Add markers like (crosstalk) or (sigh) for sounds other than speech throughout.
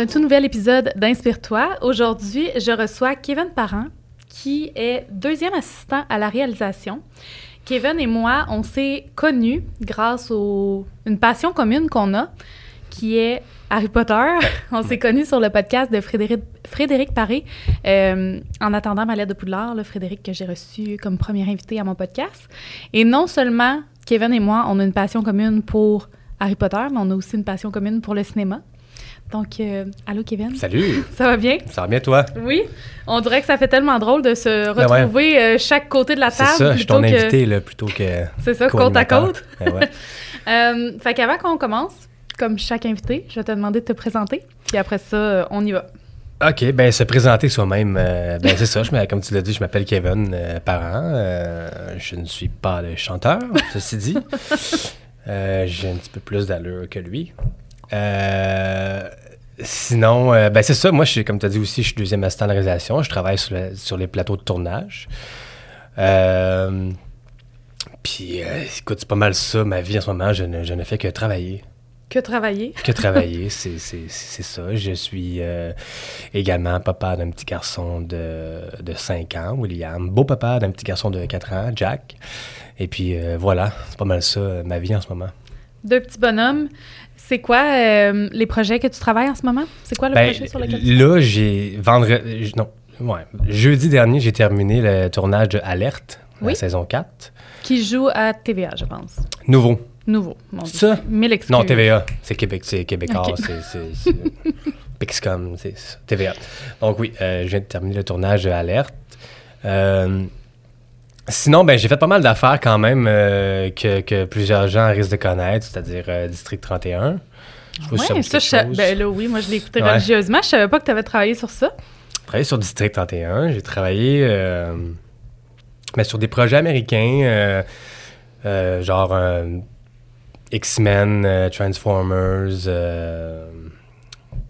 un tout nouvel épisode d'Inspire-toi. Aujourd'hui, je reçois Kevin Parent, qui est deuxième assistant à la réalisation. Kevin et moi, on s'est connus grâce à une passion commune qu'on a, qui est Harry Potter. (laughs) on s'est connus sur le podcast de Frédéric, Frédéric Paré. Euh, en attendant ma lettre de Poudlard, le Frédéric que j'ai reçu comme premier invité à mon podcast. Et non seulement Kevin et moi, on a une passion commune pour Harry Potter, mais on a aussi une passion commune pour le cinéma. Donc, euh, allô Kevin? Salut. (laughs) Ça va bien? Ça va bien toi? Oui. On dirait que ça fait tellement drôle de se Ben ouais. retrouver euh, chaque côté de la C'est table. ça, je suis ton que- invité là, plutôt que. C'est ça, côte à côte. Ben ouais. (laughs) Euh, fait qu'avant qu'on commence, comme chaque invité, je vais te demander de te présenter. Puis après ça, euh, on y va. OK, ben se présenter soi-même, euh, ben c'est ça, je comme tu l'as dit, je m'appelle Kevin Parent. je ne suis pas le chanteur, ceci dit. (laughs) J'ai un petit peu plus d'allure que lui. Euh, sinon, euh, ben c'est ça, moi, je suis, comme tu as dit aussi, je suis deuxième assistant de réalisation. Je travaille sur, le- sur les plateaux de tournage. Euh, Puis, écoute, c'est pas mal ça, ma vie en ce moment, je ne, je ne fais que travailler. Que travailler. que travailler, (laughs) c'est ça. Je suis également papa d'un petit garçon de, de 5 ans, William. Beau papa d'un petit garçon de 4 ans, Jack. Et puis voilà, c'est pas mal ça, ma vie en ce moment. Deux petits bonhommes. C'est quoi euh, les projets que tu travailles en ce moment? C'est quoi le Ben, projet sur lequel tu là, j'ai vendredi. Non, ouais. Jeudi dernier, j'ai terminé le tournage de Alerte, Oui. la saison 4. Qui joue à TVA, je pense. Nouveau. Nouveau. Mon C'est Dieu. ça? Mille excuses. Non, TVA. C'est Québec, c'est québécois, c'est- Pixcom, c'est c'est TVA. Donc oui, euh, je viens de terminer le tournage de Alerte. Euh, sinon, ben j'ai fait pas mal d'affaires quand même euh, que, que plusieurs gens risquent de connaître, c'est-à-dire euh, District 31. Je sais pas si ça vous Ouais, dit ça, quelque je sa- chose. ben là, oui, moi, je l'ai écouté Ouais. religieusement. Je savais pas que tu avais travaillé sur ça. J'ai travaillé sur District 31. J'ai travaillé euh, ben, sur des projets américains, genre X-Men, Transformers,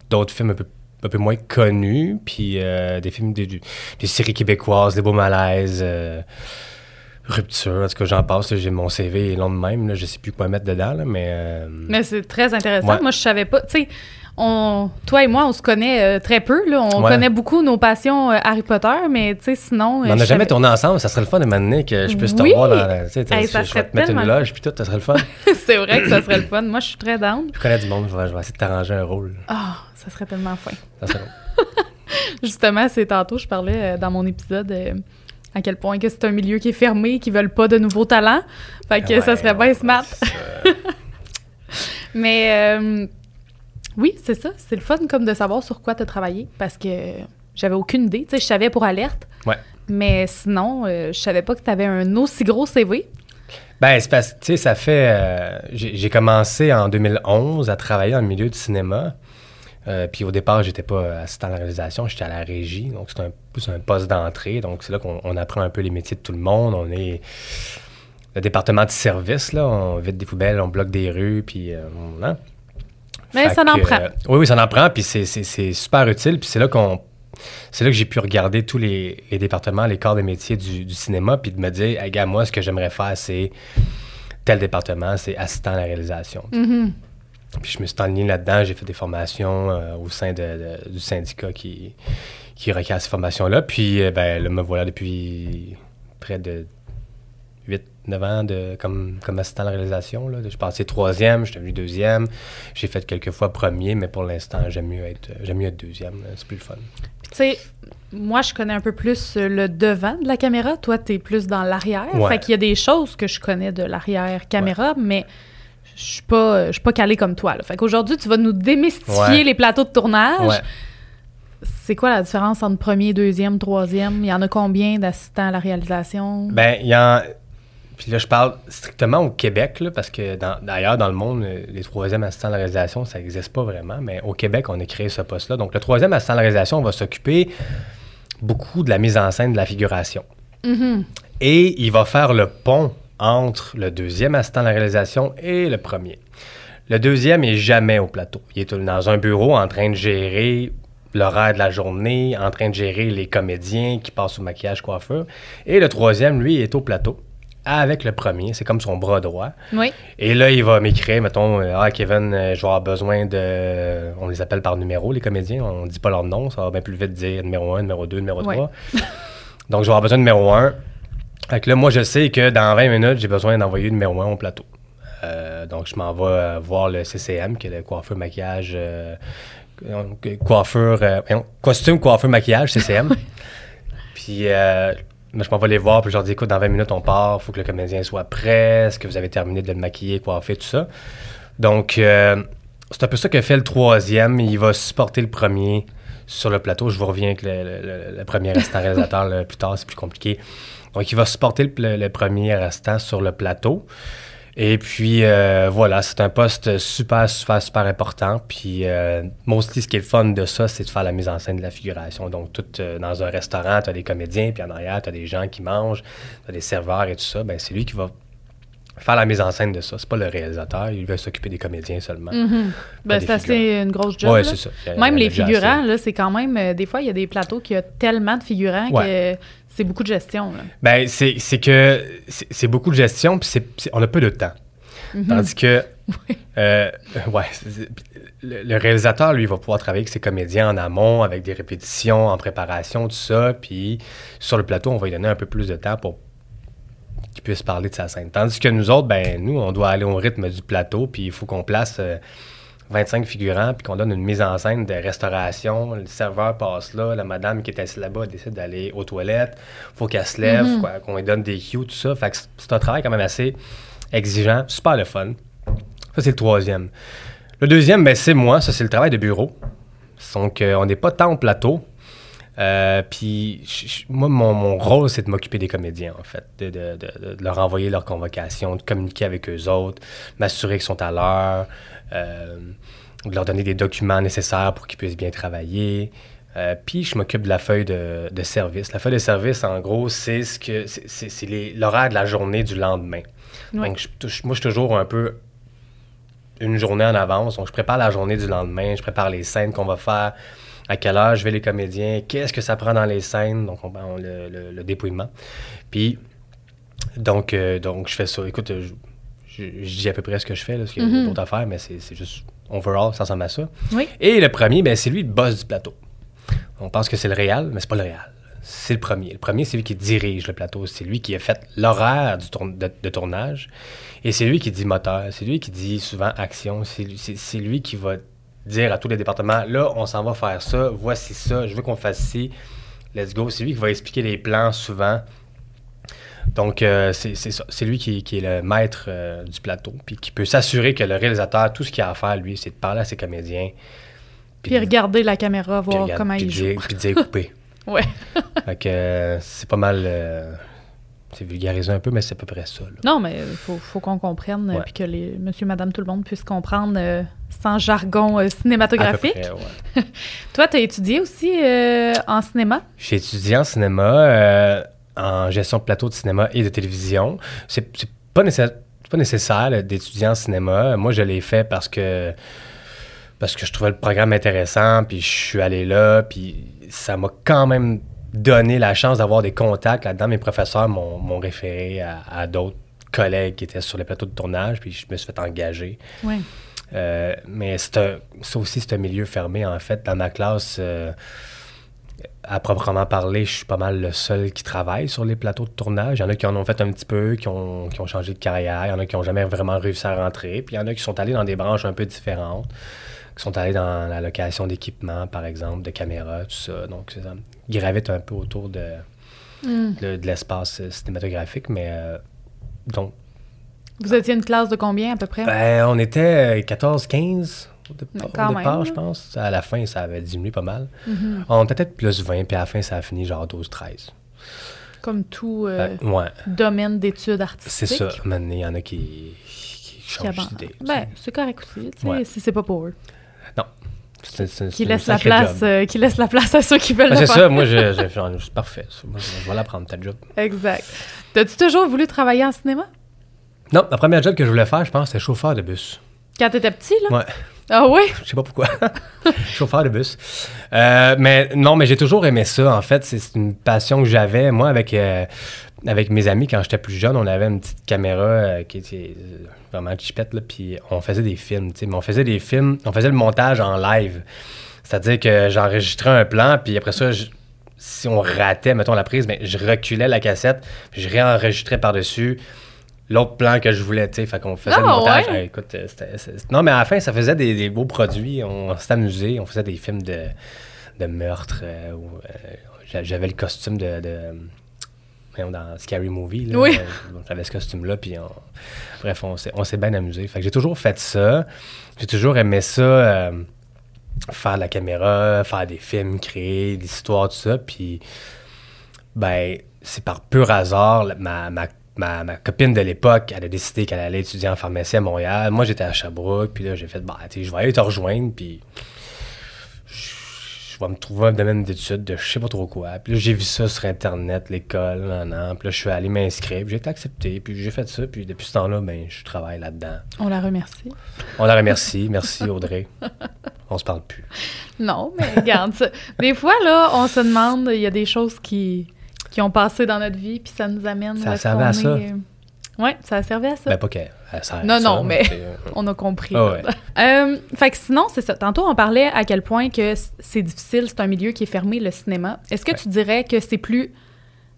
d'autres films un peu, un peu moins connus, puis euh, des films, des, des séries québécoises, des beaux malaises, euh, Rupture, en tout cas, j'en passe. J'ai mon CV est long de même, là, je sais plus quoi mettre dedans, là, mais... euh, Mais c'est très intéressant. Ouais. Moi, je savais pas. Tu sais, on, toi et moi, on se connaît euh, très peu. Là. On Ouais. connaît beaucoup nos passions euh, Harry Potter, mais tu sais, sinon. on n'a jamais tourné ensemble, ça serait le fun de m'amener que je puisse te Oui! voir dans la... Hey, je- ça je serait vais te mettre une tellement loge, puis tout, ça serait le fun. (laughs) c'est vrai que ça serait le fun. Moi, je suis très down. Je connais du monde, je vais, je vais essayer de t'arranger un rôle. Ah, ça serait tellement fin. Ça serait. (laughs) Justement, c'est tantôt, je parlais dans mon épisode à quel point que c'est un milieu qui est fermé, qui veulent pas de nouveaux talents. Fait que ça Ouais, serait bien smart. ça. (laughs) Mais euh, oui, c'est ça. C'est le fun comme de savoir sur quoi tu as travaillé parce que j'avais aucune idée. Tu sais, je savais pour alerte. Ouais. Mais sinon, euh, je savais pas que tu avais un aussi gros CV. Ben, c'est parce que, tu sais, ça fait... euh, j'ai j'ai commencé en 2011 à travailler dans le milieu du cinéma. Euh, puis au départ, j'étais pas assistant à la réalisation, j'étais à la régie. Donc, c'est un, plus un poste d'entrée. Donc, c'est là qu'on on apprend un peu les métiers de tout le monde. On est le département de service, là. On vide des poubelles, on bloque des rues, puis... euh, hein. Mais Fait ça en prend. euh, oui, oui, ça en prend, puis c'est- super utile. Puis c'est là qu'on... C'est là que j'ai pu regarder tous les, les départements, les corps des métiers du, du cinéma, puis de me dire, hey, gars, moi, ce que j'aimerais faire, c'est tel département, c'est assistant à la réalisation. Mhm. Puis je me suis enligné là-dedans, j'ai fait des formations euh, au sein de- de- du syndicat qui, qui requiert ces formations-là. Puis euh, ben, là, me voilà depuis près de 8-9 ans de, comme, comme assistant à la réalisation. Là. Je suis passé troisième, je suis devenu deuxième. J'ai fait quelques fois premier, mais pour l'instant, j'aime mieux être, j'aime mieux être deuxième. C'est plus le fun. Puis tu sais, moi, je connais un peu plus euh, le devant de la caméra. Toi, tu es plus dans l'arrière. Ouais. Fait qu'il y a des choses que je connais de l'arrière caméra, mais je suis pas, je suis pas calée comme toi. Là. Fait qu'aujourd'hui, tu vas nous démystifier Ouais. les plateaux de tournage. Ouais. C'est quoi la différence entre premier, deuxième, troisième? Il y en a combien d'assistants à la réalisation? Ben, il y en. Puis là, je parle strictement au Québec, là, parce que d'ailleurs, dans le monde, euh, les troisièmes assistants à la réalisation, ça n'existe pas vraiment. Mais au Québec, on a créé ce poste-là. Donc, le troisième assistant à la réalisation va s'occuper beaucoup de la mise en scène, de la figuration. Mhm. Et il va faire le pont entre le deuxième assistant à la réalisation et le premier. Le deuxième est jamais au plateau. Il est dans un bureau en train de gérer l'horaire de la journée, en train de gérer les comédiens qui passent au maquillage coiffeur. Et le troisième, lui, est au plateau. avec le premier. C'est comme son bras droit. Oui. Et là, il va m'écrire, mettons, Ah, Kevin, euh, je vais avoir besoin de. On les appelle par numéro, les comédiens. On dit pas leur nom. Ça va bien plus vite dire numéro 1, numéro 2, numéro Ouais. 3. Donc, je vais avoir besoin de numéro 1. Fait que là, moi, je sais que dans 20 minutes, j'ai besoin d'envoyer le numéro 1 au plateau. Euh, donc, je m'en vais euh, voir le CCM, qui est le coiffeur, maquillage, euh, coiffeur, euh, costume, coiffeur, maquillage, (laughs) CCM. puis, je m'en vais les voir, puis je leur dis, écoute, dans 20 minutes, on part, il faut que le comédien soit prêt, est-ce que vous avez terminé de le maquiller, coiffer, tout ça? Donc, c'est un peu ça que fait le troisième. Il va supporter le premier sur le plateau. Je vous reviens avec le, le- le- le premier restant réalisateur (laughs) plus tard, c'est plus compliqué. Donc, il va supporter le, le- premier restant sur le plateau. Et puis, euh, voilà, c'est un poste super, super, super important. Puis, euh, mostly, ce qui est le fun de ça, c'est de faire la mise en scène de la figuration. Donc, tout euh, dans un restaurant, tu as des comédiens, puis en arrière, tu as des gens qui mangent, tu as des serveurs et tout ça. Ben, c'est lui qui va faire la mise en scène de ça. C'est pas le réalisateur, il va s'occuper des comédiens seulement. Mhm. Ben, des c'est assez une grosse job. Ouais, c'est ça. A- Même les figurants, là, c'est quand même. euh, des fois, il y a des plateaux qui ont tellement de figurants que c'est beaucoup de gestion. Là. Ben, c'est c'est que c'est beaucoup de gestion, puis c'est- c'est- on a peu de temps. Mhm. Tandis que, euh, ouais, le réalisateur, lui, va pouvoir travailler avec ses comédiens en amont, avec des répétitions, en préparation, tout ça. Puis sur le plateau, on va lui donner un peu plus de temps pour qu'il puisse parler de sa scène. Tandis que nous autres, ben, nous, on doit aller au rythme du plateau, puis il faut qu'on place euh, 25 figurants, puis qu'on donne une mise en scène de restauration. Le serveur passe là, la madame qui est assise là-bas décide d'aller aux toilettes. faut qu'elle se lève, Mhm. qu'on lui donne des cues, tout ça. Fait que c'est- un travail quand même assez exigeant, super le fun. Ça, c'est le troisième. Le deuxième, ben, c'est moi. Ça, c'est le travail de bureau. Donc, euh, on n'est pas tant au plateau. Euh, puis, moi, mon, mon rôle, c'est de m'occuper des comédiens, en fait, de, de- de- de leur envoyer leur convocation, de communiquer avec eux autres, m'assurer qu'ils sont à l'heure, de leur donner des documents nécessaires pour qu'ils puissent bien travailler. Euh, puis, je m'occupe de la feuille de, de service. La feuille de service, en gros, c'est ce que c'est- c'est c'est les- l'horaire de la journée du lendemain. Ouais. Donc, je- je- moi, je suis toujours un peu une journée en avance. Donc, je prépare la journée du lendemain, je prépare les scènes qu'on va faire, à quelle heure je vais les comédiens, qu'est-ce que ça prend dans les scènes, donc on, on- le, le- le dépouillement. Puis, donc, euh, donc, je fais ça. Écoute, je, je- je dis à peu près ce que je fais, là, parce qu'il y a Mhm. d'autres affaires, mais c'est juste overall, ça ressemble à ça. Oui. Et le premier, ben, c'est lui le boss du plateau. On pense que c'est le réal, mais c'est pas le réal. C'est le premier. Le premier, c'est lui qui dirige le plateau. C'est lui qui a fait l'horaire du tourn- de, de tournage. Et c'est lui qui dit moteur. C'est lui qui dit souvent action. C'est lui, lui qui va dire à tous les départements là, on s'en va faire ça. Voici ça. Je veux qu'on fasse ci. Let's go. C'est lui qui va expliquer les plans souvent. Donc, euh, c'est c'est ça. C'est lui qui, qui est le maître euh, du plateau. Puis qui peut s'assurer que le réalisateur, tout ce qu'il a à faire, lui, c'est de parler à ses comédiens. Puis regarder la caméra, voir regarde- comment puis il joue. Puis dire couper. (laughs) Ouais. fait que euh, c'est pas mal. c'est vulgarisé un peu, mais c'est à peu près ça. là. Non, mais il faut, faut qu'on comprenne, Ouais. puis que les monsieur, madame, tout le monde puisse comprendre sans jargon À peu cinématographique. près, ouais. (laughs) Toi, tu as étudié aussi en cinéma? J'ai étudié en cinéma, en gestion de plateau de cinéma et de télévision. C'est pas, nécessaire- pas nécessaire d'étudier en cinéma. Moi, je l'ai fait parce que parce que je trouvais le programme intéressant, puis je suis allé là, puis ça m'a quand même donné la chance d'avoir des contacts là-dedans. Mes professeurs m'ont m'ont référé à, à d'autres collègues qui étaient sur les plateaux de tournage, puis je me suis fait engager. Oui. Euh, mais c'est aussi, c'est un milieu fermé, en fait. Dans ma classe, euh, à proprement parler, je suis pas mal le seul qui travaille sur les plateaux de tournage. Il y en a qui en ont fait un petit peu, qui ont, qui ont changé de carrière. Il y en a qui n'ont jamais vraiment réussi à rentrer. Puis il y en a qui sont allés dans des branches un peu différentes, qui sont allés dans la location d'équipements, par exemple, de caméras, tout ça. Donc, ça gravite un peu autour de, Hmm. de, de l'espace euh, cinématographique. Mais euh, donc, Vous étiez une classe de combien à peu près? ben, on était 14-15 au, départ, même, je pense. À la fin, ça avait diminué pas mal. Mhm. On était peut-être plus 20, puis à la fin, ça a fini genre 12-13. Comme tout euh, ouais, domaine d'études c'est artistiques. ça. Maintenant, il y en a qui, changent d'idée. Ben, c'est correct aussi, Ouais. si c'est pas pour eux. C'est- c'est- Qui c'est laisse, la place, euh, qui laisse la place à ceux qui veulent Ben, le c'est faire. (laughs) ça, moi, je, je- c'est parfait. Moi, je, je vais l'apprendre, ta job. Exact. T'as-tu toujours voulu travailler en cinéma? Non, la première job que je voulais faire, je pense, c'était chauffeur de bus. Quand t'étais petit, là? Ouais. Ah oui? Je sais pas pourquoi. (laughs) Chauffeur de bus. Euh, mais non, mais j'ai toujours aimé ça. En fait, c'est une passion que j'avais. Moi, avec, euh, avec mes amis, quand j'étais plus jeune, on avait une petite caméra euh, qui était vraiment chipette, là, puis on faisait des films. tu sais. Mais on faisait des films, on faisait le montage en live. C'est-à-dire que j'enregistrais un plan, puis après ça, je- si on ratait, mettons, la prise, mais je reculais la cassette, puis je réenregistrais par-dessus l'autre plan que je voulais, tu sais. Fait qu'on faisait le montage. ouais? Écoute, euh, non, mais à la fin, ça faisait des, des beaux produits. On s'est amusé. On faisait des films de, de meurtre. euh, euh, j'a- J'avais le costume de... dans Scary Movie. Là, Oui. Euh, J'avais ce costume-là, puis on- bref, on s'est on s'est bien amusé. Fait que j'ai toujours fait ça. J'ai toujours aimé ça, euh, faire de la caméra, faire des films, créer des histoires, tout ça. Puis, ben, c'est par pur hasard, ma, ma, ma copine de l'époque, elle a décidé qu'elle allait étudier en pharmacie à Montréal. Moi, j'étais à Sherbrooke, puis là, j'ai fait, bah, tu je vais aller te rejoindre, puis je vais me trouver un domaine d'études de je sais pas trop quoi. Puis là, j'ai vu ça sur Internet, l'école, nan, nan. Puis là, je suis allé m'inscrire, puis j'ai été accepté, puis j'ai fait ça, puis depuis ce temps-là, ben, je travaille là-dedans. On la remercie. On la remercie. Merci, Audrey. On se parle plus. Non, mais regarde, ça- des fois, là, on se demande, il y a des choses qui, qui ont passé dans notre vie, puis ça nous amène. Ça servait à ça. est. Ouais, ça a servi à ça. Ben, pas qu'elle. Non, ça, non, mais- euh, (laughs) On a compris. (laughs) Euh, fait que sinon, c'est ça. Tantôt, on parlait à quel point que c'est difficile, c'est un milieu qui est fermé, le cinéma. Est-ce que Ouais. tu dirais que c'est plus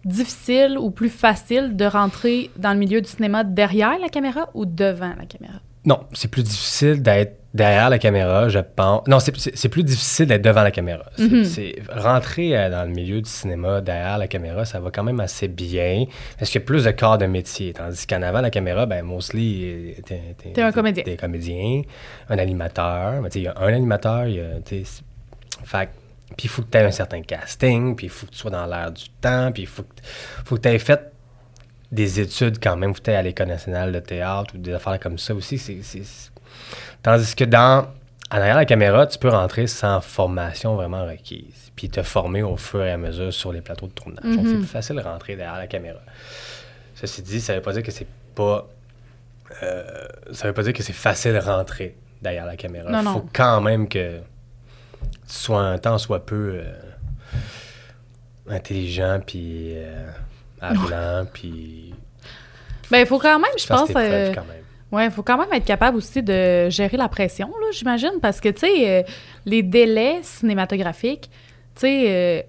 difficile ou plus facile de rentrer dans le milieu du cinéma derrière la caméra ou devant la caméra? Non, c'est plus difficile d'être derrière la caméra, je pense. Non, c'est- plus difficile d'être devant la caméra. C'est Mhm. rentrer euh, dans le milieu du cinéma derrière la caméra, ça va quand même assez bien parce qu'il y a plus de corps de métier. Tandis qu'en avant la caméra, ben mostly, euh, t'es un comédien. T'es un comédien, un animateur. Ben, Il y a un animateur, il y a, fait puis il faut que tu aies un certain casting, puis il faut que tu sois dans l'air du temps, puis il faut que, faut que tu aies fait des études quand même, faut que tu à l'École nationale de théâtre ou des affaires comme ça aussi. c'est- Tandis que dans, en arrière la caméra, tu peux rentrer sans formation vraiment requise, puis te former au fur et à mesure sur les plateaux de tournage. Donc, c'est Mhm. plus facile de rentrer derrière la caméra. Ceci dit, ça veut pas dire que c'est pas... euh, ça veut pas dire que c'est facile de rentrer derrière la caméra. Il non. faut quand même que tu sois un temps soit peu euh, intelligent, puis euh, puis Ben, il faut quand même, je pense. euh, quand même. Ouais, il faut quand même être capable aussi de gérer la pression, là, j'imagine, parce que, tu sais, euh, les délais cinématographiques, tu sais, euh,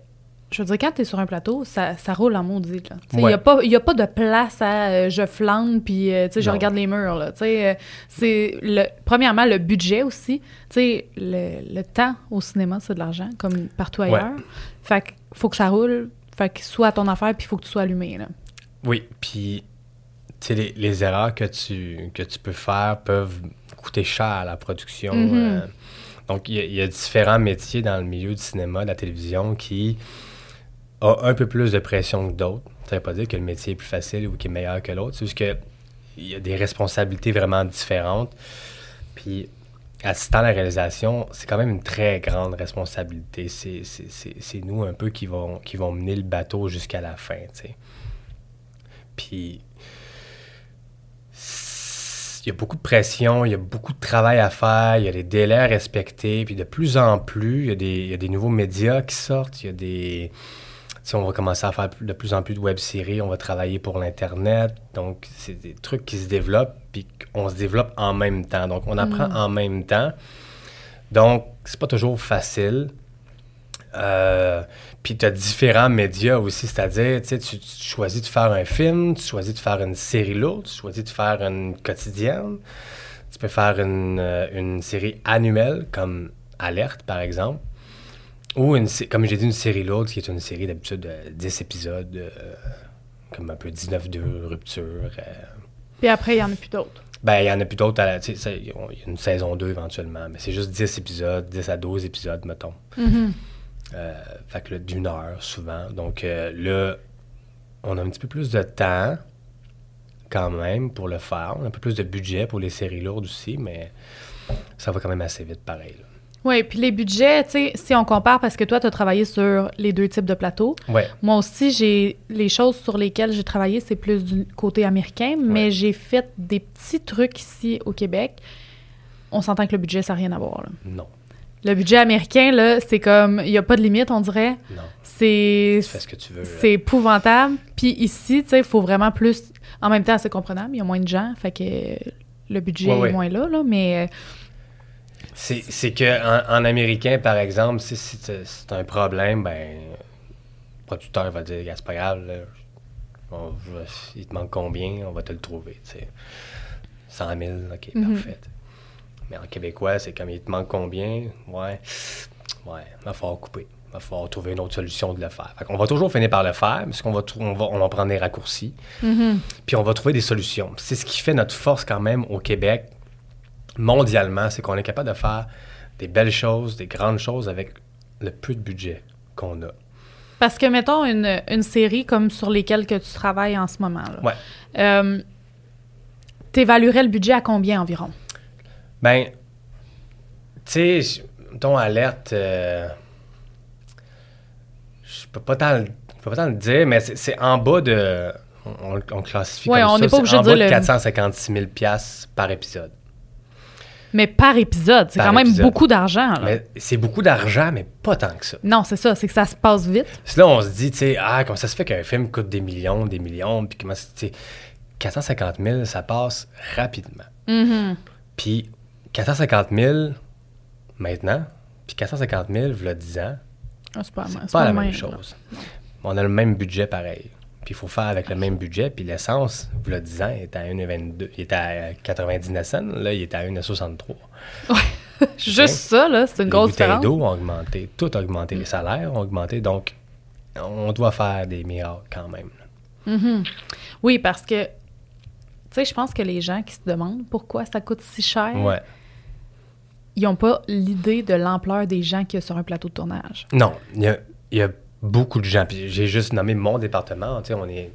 je veux dire, quand tu es sur un plateau, ça, ça roule en maudit, là. Il Ouais. n'y a, pas- y a pas de place à euh, je flambe, puis, tu sais, je regarde les murs, là. Tu sais, c'est, le, premièrement, le budget aussi. Tu sais, le, le temps au cinéma, c'est de l'argent, comme partout Ouais. ailleurs. Fait qu'il faut que ça roule, fait que soit à ton affaire, puis il faut que tu sois allumé, là. Oui, puis les, les erreurs que tu, que tu peux faire peuvent coûter cher à la production. Mhm. euh, donc, il y, a- il y a différents métiers dans le milieu du cinéma, de la télévision, qui ont un peu plus de pression que d'autres. Ça veut pas dire que le métier est plus facile ou qu'il est meilleur que l'autre. C'est juste qu'il y a des responsabilités vraiment différentes. Puis, assistant à la réalisation, c'est quand même une très grande responsabilité. C'est- nous un peu qui vont, qui vont mener le bateau jusqu'à la fin. Puis, il y a beaucoup de pression, il y a beaucoup de travail à faire, il y a des délais à respecter. Puis de plus en plus, il y a des, il y a des nouveaux médias qui sortent, il y a des... tu sais, on va commencer à faire de plus en plus de web-séries, on va travailler pour l'Internet. Donc, c'est des trucs qui se développent, puis on se développe en même temps. Donc, on apprend en même temps. Donc, c'est pas toujours facile. Euh, puis tu as différents médias aussi, c'est-à-dire, tu tu choisis de faire un film, tu choisis de faire une série lourde, tu choisis de faire une quotidienne, tu peux faire une, euh, une série annuelle, comme Alerte, par exemple, ou, une, comme j'ai dit, une série lourde, qui est une série d'habitude de 10 épisodes, euh, comme un peu 19-2, Rupture. euh. Puis après, il y en a plus d'autres. Ben, il y en a plus d'autres, il y a une saison 2 éventuellement, mais c'est juste 10 épisodes, 10 à 12 épisodes, mettons. Mhm. Euh, fait que là, d'une heure souvent. Donc euh, là, on a un petit peu plus de temps quand même pour le faire. On a un peu plus de budget pour les séries lourdes aussi, mais ça va quand même assez vite pareil. là. Oui, puis les budgets, tu sais, si on compare, parce que toi, tu as travaillé sur les deux types de plateaux. Ouais, Moi aussi, j'ai les choses sur lesquelles j'ai travaillé, c'est plus du côté américain, mais j'ai fait des petits trucs ici au Québec. on s'entend que le budget, ça n'a rien à voir. là. Non. Le budget américain, là, c'est comme, il n'y a pas de limite, on dirait. Non. C'est Tu fais ce que tu veux. c'est épouvantable. Puis ici, tu sais, il faut vraiment plus. En même temps, c'est comprenable, il y a moins de gens, fait que le budget Ouais, ouais. est moins là, là, mais. euh, C'est que en, en américain, par exemple, si, si c'est un problème, ben, le producteur va dire, c'est pas grave, là, on il te manque combien, on va te le trouver, tu sais. 100 000, ok, Mhm. parfait. Mais en québécois, c'est comme, il te manque combien, ouais, ouais, il va falloir couper. Il va falloir trouver une autre solution de le faire. Fait qu'on va toujours finir par le faire, parce qu'on va, on va, on va prendre des raccourcis, mhm. puis on va trouver des solutions. C'est ce qui fait notre force quand même au Québec, mondialement, c'est qu'on est capable de faire des belles choses, des grandes choses avec le peu de budget qu'on a. Parce que, mettons, une, une série comme sur lesquelles que tu travailles en ce moment, là, Ouais. euh, t'évaluerais le budget à combien environ? Ben, tu sais, ton alerte, euh, je peux pas tant, le- peux pas tant le dire, mais c'est- en bas de, on, on classifie Ouais, comme on ça, pas obligé en de bas de le- 456 000 piastres par épisode. Mais par épisode, c'est quand même épisode. beaucoup d'argent. c'est beaucoup d'argent, mais pas tant que ça. Non, c'est ça, c'est que ça se passe vite. Là, on se dit, tu sais, ah, comment ça se fait qu'un film coûte des millions, des millions, puis comment, c'est- tu sais, 450 000, ça passe rapidement. Mhm. Puis 450 000 maintenant, puis 450 000, voilà 10 ans, Ah, c'est pas, pas, la même chose. On a le même budget pareil. Puis il faut faire avec le même budget. Puis l'essence, voilà 10 ans, il était à 1,22, il était à 99 cents, là, il est à 1,63. (laughs) Juste ça, là, c'est une Les grosse bouteilles différence. d'eau ont augmenté, tout a augmenté, les salaires ont augmenté, donc on doit faire des miracles quand même. Mhm. Oui, parce que, tu sais, je pense que les gens qui se demandent pourquoi ça coûte si cher, Ouais. Ils n'ont pas l'idée de l'ampleur des gens qu'il y a sur un plateau de tournage. Non, il y a, il y a beaucoup de gens. Puis j'ai juste nommé mon département. Tu sais, on est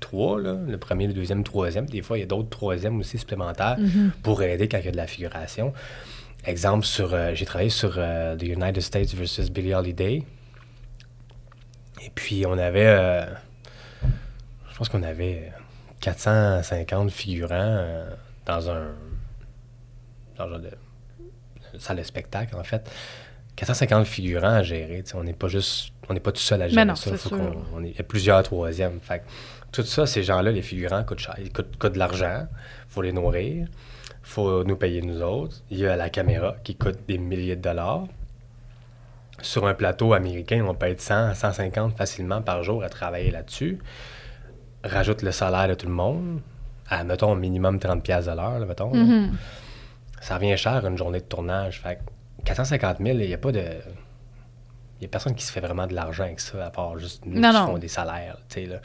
trois, là, le premier, le deuxième, le troisième. Des fois, il y a d'autres troisièmes aussi supplémentaires pour aider quand il y a de la figuration. Exemple, sur, euh, j'ai travaillé sur euh, The United States versus Billie Holiday. Et puis, on avait, euh, je pense qu'on avait 450 figurants dans un, dans un genre de une salle de spectacle, en fait. 450 figurants à gérer. On n'est pas juste, on n'est pas tout seul à gérer non, ça. Faut on est- il y a plusieurs troisièmes. Fait tout ça, ces gens-là, les figurants, coûtent cher. Ils coûtent, coûtent de l'argent. faut les nourrir. faut nous payer nous autres. Il y a la caméra qui coûte des milliers de dollars. Sur un plateau américain, on peut être 100, 150 facilement par jour à travailler là-dessus. Rajoute le salaire de tout le monde à, mettons, minimum 30$ piastres de l'heure, mettons. Mhm. Ça revient cher une journée de tournage. Fait que 450 000, il n'y a pas de. Il n'y a personne qui se fait vraiment de l'argent avec ça, à part juste nous Non, qui non. font des salaires. Là.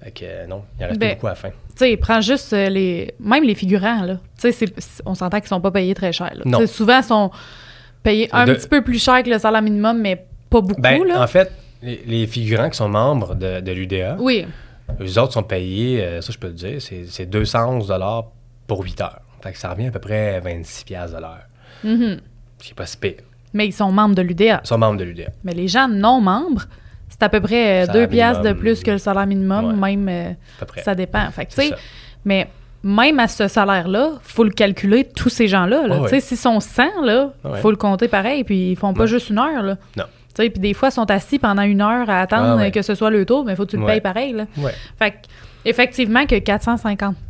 Fait que euh, non, il en reste Ben, beaucoup à la fin. Tu sais, prends juste euh, les... Même les figurants, là. Tu sais, on s'entend qu'ils sont pas payés très cher, là. Non. Souvent, ils sont payés un De- petit peu plus cher que le salaire minimum, mais pas beaucoup, Ben, là. en fait, les, les figurants qui sont membres de, de l'UDA, Oui. eux autres sont payés, euh, ça je peux le dire, c'est c'est 211 pour 8 heures. Fait que ça revient à peu près à 26 piastres de l'heure. Mhm. C'est pas si pire. Mais ils sont membres de l'UDA. Ils sont membres de l'UDA. Mais les gens non membres, c'est à peu près euh, Salaire deux piastres de plus que le salaire minimum, Ouais. même euh, À peu près. ça dépend. Fait que, ça. mais même à ce salaire-là, faut le calculer tous ces gens-là. là. Ouais, Tu sais, ouais. s'ils sont 100, là, Ouais. faut le compter pareil, puis ils font pas juste une heure, là. Non. Puis des fois, ils sont assis pendant une heure à attendre Ah ouais. que ce soit le tour, mais faut que tu le Ouais. payes pareil, là. Ouais. Fait que, effectivement, que 450, tu sais,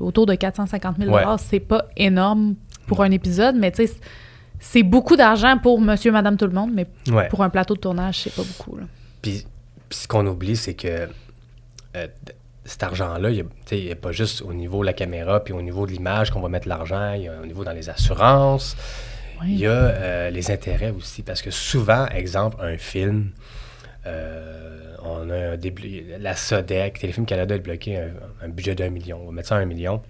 autour de 450 000 Ouais. c'est pas énorme pour un épisode, mais tu sais, c'est beaucoup d'argent pour monsieur, madame, tout le monde, mais Ouais. pour un plateau de tournage, c'est pas beaucoup, là. Puis, puis ce qu'on oublie, c'est que euh, cet argent-là, il n'y a, pas juste au niveau de la caméra puis au niveau de l'image qu'on va mettre l'argent, il y a au niveau dans les assurances, Oui. il y a euh, les intérêts aussi. Parce que souvent, exemple, un film, euh, on a un déblo- la SODEC, Téléfilm Canada a bloqué un, un budget d'un million, on va mettre ça à un million.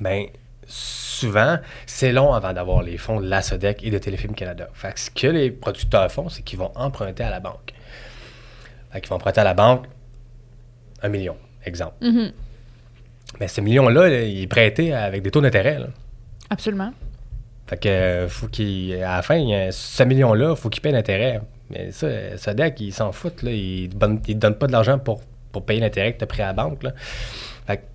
Ben, souvent, c'est long avant d'avoir les fonds de la SODEC et de Téléfilm Canada. Fait que ce que les producteurs font, c'est qu'ils vont emprunter à la banque. Fait qu'ils vont emprunter à la banque un million, exemple. Mais ce million-là, là, il est prêté avec des taux d'intérêt. là. Absolument. Fait que euh, faut qu'il. À la fin, ce million-là, il faut qu'il paye l'intérêt. Mais ça, Sodec, ils s'en foutent. Là. Ils ne donnent pas de l'argent pour pour payer l'intérêt que tu as pris à la banque. Là.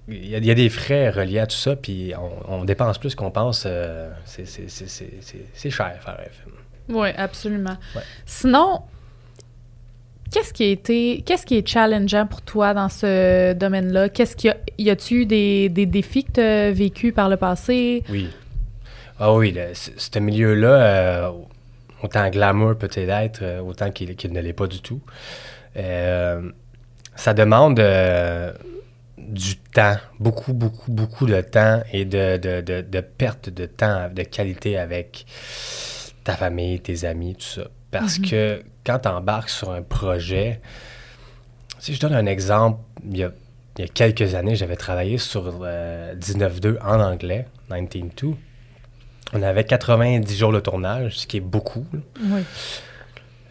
Il, y a, il y a des frais reliés à tout ça, puis on, on dépense plus qu'on pense. euh, c'est- cher faire. Oui, absolument. Ouais. Sinon, qu'est-ce qui a été, qu'est-ce qui est challengeant pour toi dans ce domaine-là? Qu'est-ce qu'il y a, y a-tu des, des défis que tu as vécus par le passé? Oui. Ah oui, le- ce milieu-là, euh, autant glamour peut-être être, euh, autant qu'il ne l'est pas du tout, euh, ça demande euh, du temps, beaucoup, beaucoup, beaucoup de temps et de, de, de, de perte de temps, de qualité avec ta famille, tes amis, tout ça. Parce que quand tu embarques sur un projet, si je donne un exemple, il y a, il y a quelques années, j'avais travaillé sur euh, 19.2 en anglais, 19.2. On avait 90 jours de tournage, ce qui est beaucoup. là. Oui.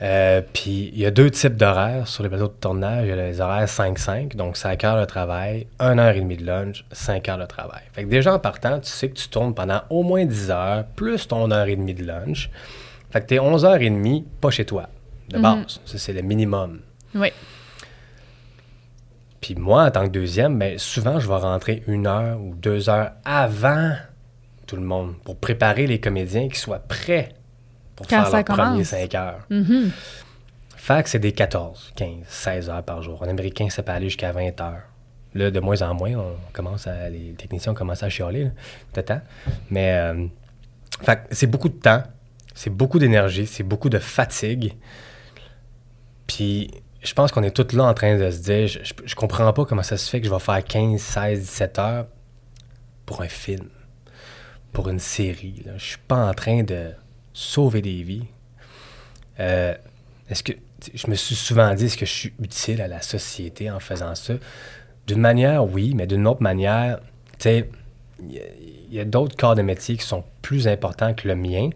Euh, Puis il y a deux types d'horaires sur les plateaux de tournage. Il y a les horaires 5-5, donc 5 heures de travail, 1 heure et demie de lunch, 5 heures de travail. Fait que déjà en partant, tu sais que tu tournes pendant au moins 10 heures, plus ton heure et demie de lunch. Fait que t'es 11 heures et demie pas chez toi, de Mhm. base. Ça, c'est le minimum. Oui. Puis moi, en tant que deuxième, ben, souvent, je vais rentrer une heure ou deux heures avant tout le monde pour préparer les comédiens qui soient prêts pour Quand faire leurs premiers commence. 5 heures. Mhm. Fait que c'est des 14, 15, 16 heures par jour. En américain, ça peut aller jusqu'à 20 heures. Là, de moins en moins, on commence à, les techniciens ont commencé à chialer, là, de temps. Mais, euh, c'est beaucoup de temps, c'est beaucoup d'énergie, c'est beaucoup de fatigue. Puis, je pense qu'on est tous là en train de se dire, je, je, je comprends pas comment ça se fait que je vais faire 15, 16, 17 heures pour un film, pour une série. Je suis pas en train de sauver des vies. Euh, est-ce que je me suis souvent dit est-ce que je suis utile à la société en faisant ça? D'une manière, oui, mais d'une autre manière, tu sais, il y a- il y a, d'autres corps de métier qui sont plus importants que le mien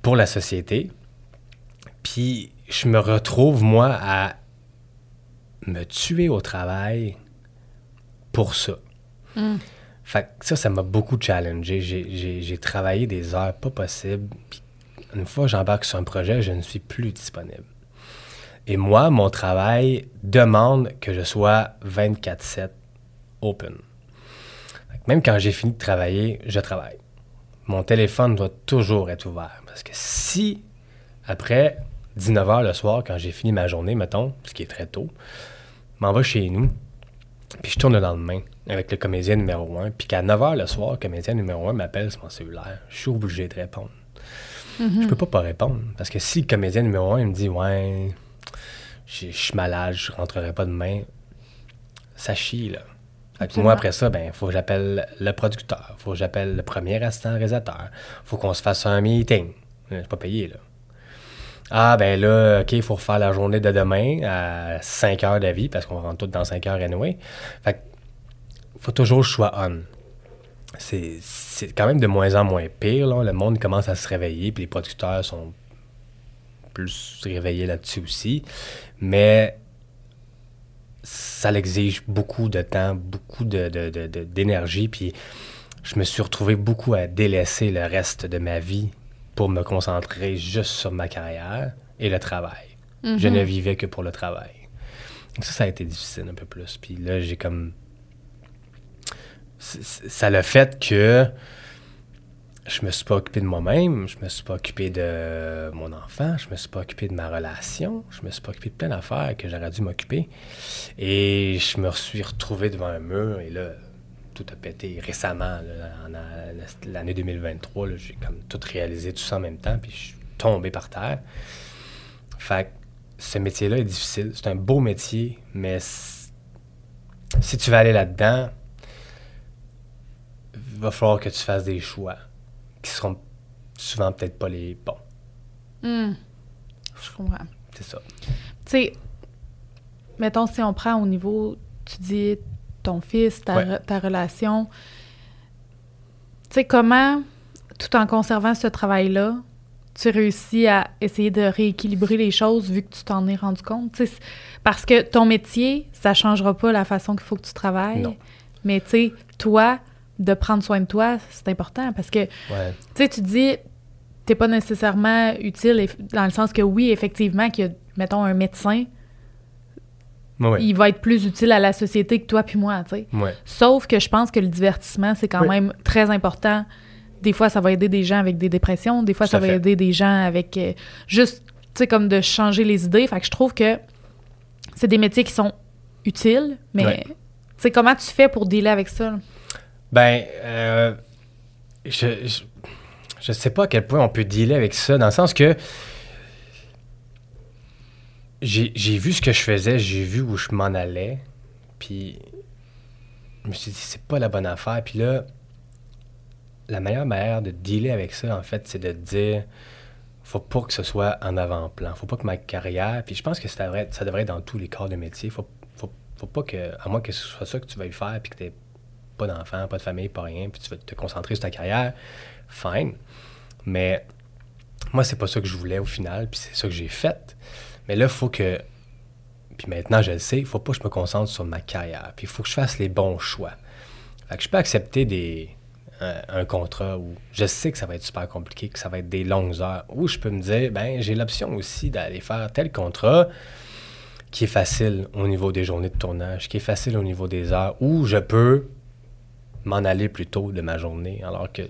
pour la société. Puis je me retrouve moi à me tuer au travail pour ça. Mm. Fait que ça, ça m'a beaucoup challengé. J'ai- travaillé des heures pas possibles. Une fois que j'embarque sur un projet, je ne suis plus disponible. Et moi, mon travail demande que je sois 24-7 open. Même quand j'ai fini de travailler, je travaille. Mon téléphone doit toujours être ouvert. Parce que si, après 19h le soir, quand j'ai fini ma journée, mettons, ce qui est très tôt, m'en vais chez nous, puis je tourne le lendemain avec le comédien numéro 1, puis qu'à 9h le soir, le comédien numéro 1 m'appelle sur mon cellulaire. Je suis obligé de répondre. Je peux pas pas répondre. Parce que si le comédien numéro 1 il me dit Ouais, je suis malade, je rentrerai pas demain, ça chie, là. Absolument. moi, après ça, ben, faut que j'appelle le producteur, faut que j'appelle le premier assistant réalisateur, faut qu'on se fasse un meeting. Je suis pas payé, là. Ah, ben là, OK, il faut refaire la journée de demain à 5 heures d'avis, parce qu'on rentre tous dans 5 heures anyway. Fait que faut toujours que je sois on. C'est c'est quand même de moins en moins pire, là. Le monde commence à se réveiller, puis les producteurs sont plus réveillés là-dessus aussi. Mais ça l'exige beaucoup de temps, beaucoup de- de- de- d'énergie, puis je me suis retrouvé beaucoup à délaisser le reste de ma vie pour me concentrer juste sur ma carrière et le travail. Je Mhm. ne vivais que pour le travail. Ça, ça a été difficile un peu plus. Puis là, j'ai comme... Ça l'a fait que je me suis pas occupé de moi-même, je me suis pas occupé de mon enfant, je me suis pas occupé de ma relation, je me suis pas occupé de plein d'affaires que j'aurais dû m'occuper. Et je me suis retrouvé devant un mur et là, tout a pété récemment, l'année 2023. là, J'ai comme tout réalisé tout ça en même temps, puis je suis tombé par terre. Fait que ce métier-là est difficile. C'est un beau métier, mais si tu veux aller là-dedans, va falloir que tu fasses des choix qui seront souvent peut-être pas les bons. Mm. Je comprends. C'est ça. Tu sais, mettons, si on prend au niveau, tu dis ton fils, ta, Ouais. ta relation, tu sais, comment, tout en conservant ce travail-là, tu réussis à essayer de rééquilibrer les choses vu que tu t'en es rendu compte? Parce que ton métier, ça changera pas la façon qu'il faut que tu travailles. Non. Mais tu sais, toi, de prendre soin de toi, c'est important parce que Ouais. tu sais, tu dis, t'es pas nécessairement utile dans le sens que oui, effectivement, qu'il y a, mettons, un médecin, Ouais. il va être plus utile à la société que toi puis moi, tu sais. Ouais. Sauf que je pense que le divertissement, c'est quand Oui. même très important. Des fois, ça va aider des gens avec des dépressions. Des fois, ça va fait. aider des gens avec euh, juste, tu sais, comme de changer les idées. Fait que je trouve que c'est des métiers qui sont utiles, mais tu sais, comment tu fais pour dealer avec ça? Ben, euh, je, je, sais pas à quel point on peut dealer avec ça, dans le sens que j'ai vu ce que je faisais, j'ai vu où je m'en allais, puis je me suis dit, c'est pas la bonne affaire. Puis là, la meilleure manière de dealer avec ça, en fait, c'est de dire, faut pas que ce soit en avant-plan. Faut pas que ma carrière, puis je pense que ça devrait, ça devrait être dans tous les corps de métier. Faut, faut, faut pas que, à moins que ce soit ça que tu veuilles faire, puis que tu pas d'enfant, pas de famille, pas rien, puis tu vas te concentrer sur ta carrière, fine. Mais moi, c'est pas ça que je voulais au final, puis c'est ça que j'ai fait. Mais là, il faut que. Puis maintenant, je le sais, il faut pas que je me concentre sur ma carrière, puis il faut que je fasse les bons choix. Fait que je peux accepter des, un, un contrat où je sais que ça va être super compliqué, que ça va être des longues heures, ou je peux me dire, ben, j'ai l'option aussi d'aller faire tel contrat qui est facile au niveau des journées de tournage, qui est facile au niveau des heures, où je peux m'en aller plus tôt de ma journée, alors y a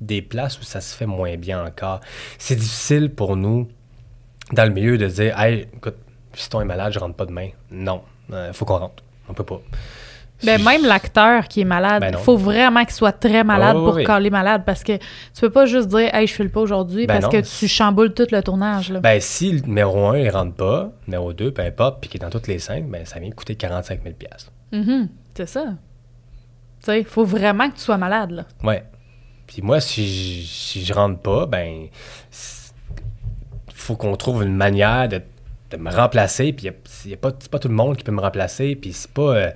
des places où ça se fait moins bien encore. C'est difficile pour nous, dans le milieu, de dire Hey, écoute, fiston est malade, je rentre pas demain. Non, il faut qu'on rentre. On peut pas. Ben, Si- même l'acteur qui est malade, Ben il non. faut vraiment qu'il soit très malade Oh, pour oui. caler malade parce que tu peux pas juste dire Hey, je file pas aujourd'hui Ben parce non, que tu chamboules tout le tournage. Là. Ben, si le numéro 1, il rentre pas, numéro 2, peu importe, puis qu'il est dans toutes les scènes, ben, ça vient coûter 45 000 Mhm, c'est ça. Tu sais, il faut vraiment que tu sois malade. Là. Ouais. Puis moi, si je, si je rentre pas, ben, faut qu'on trouve une manière de, de me remplacer. Puis il n'y a, pas, c'est pas tout le monde qui peut me remplacer. Puis c'est pas, euh,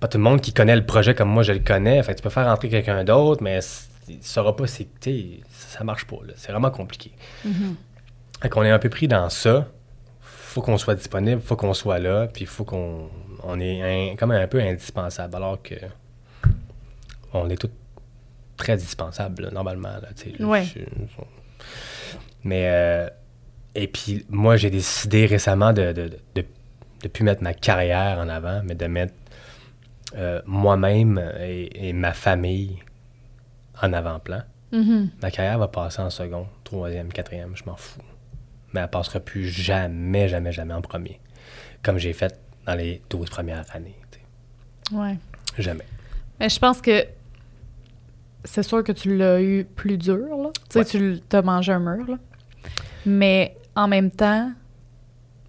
pas tout le monde qui connaît le projet comme moi je le connais. Fait que tu peux faire rentrer quelqu'un d'autre, mais il ne saura pas si. tu sais, Ça marche pas. là. C'est vraiment compliqué. Fait qu'on est un peu pris dans ça. faut qu'on soit disponible, faut qu'on soit là, puis il faut qu'on on est un- comme un peu indispensable, alors que on est tous très dispensables, là, normalement. Là, je- je- mais, euh, et puis, moi, j'ai décidé récemment de de, de, de plus mettre ma carrière en avant, mais de mettre euh, moi-même et, et ma famille en avant-plan. Mhm. Ma carrière va passer en second, troisième, quatrième, je m'en fous. Mais elle passera plus jamais, jamais, jamais en premier. Comme j'ai fait dans les 12 premières années. tu sais. Ouais. Jamais. Mais je pense que c'est sûr que tu l'as eu plus dur, là. Tu sais, Ouais. tu t'as mangé un mur, là. Mais en même temps,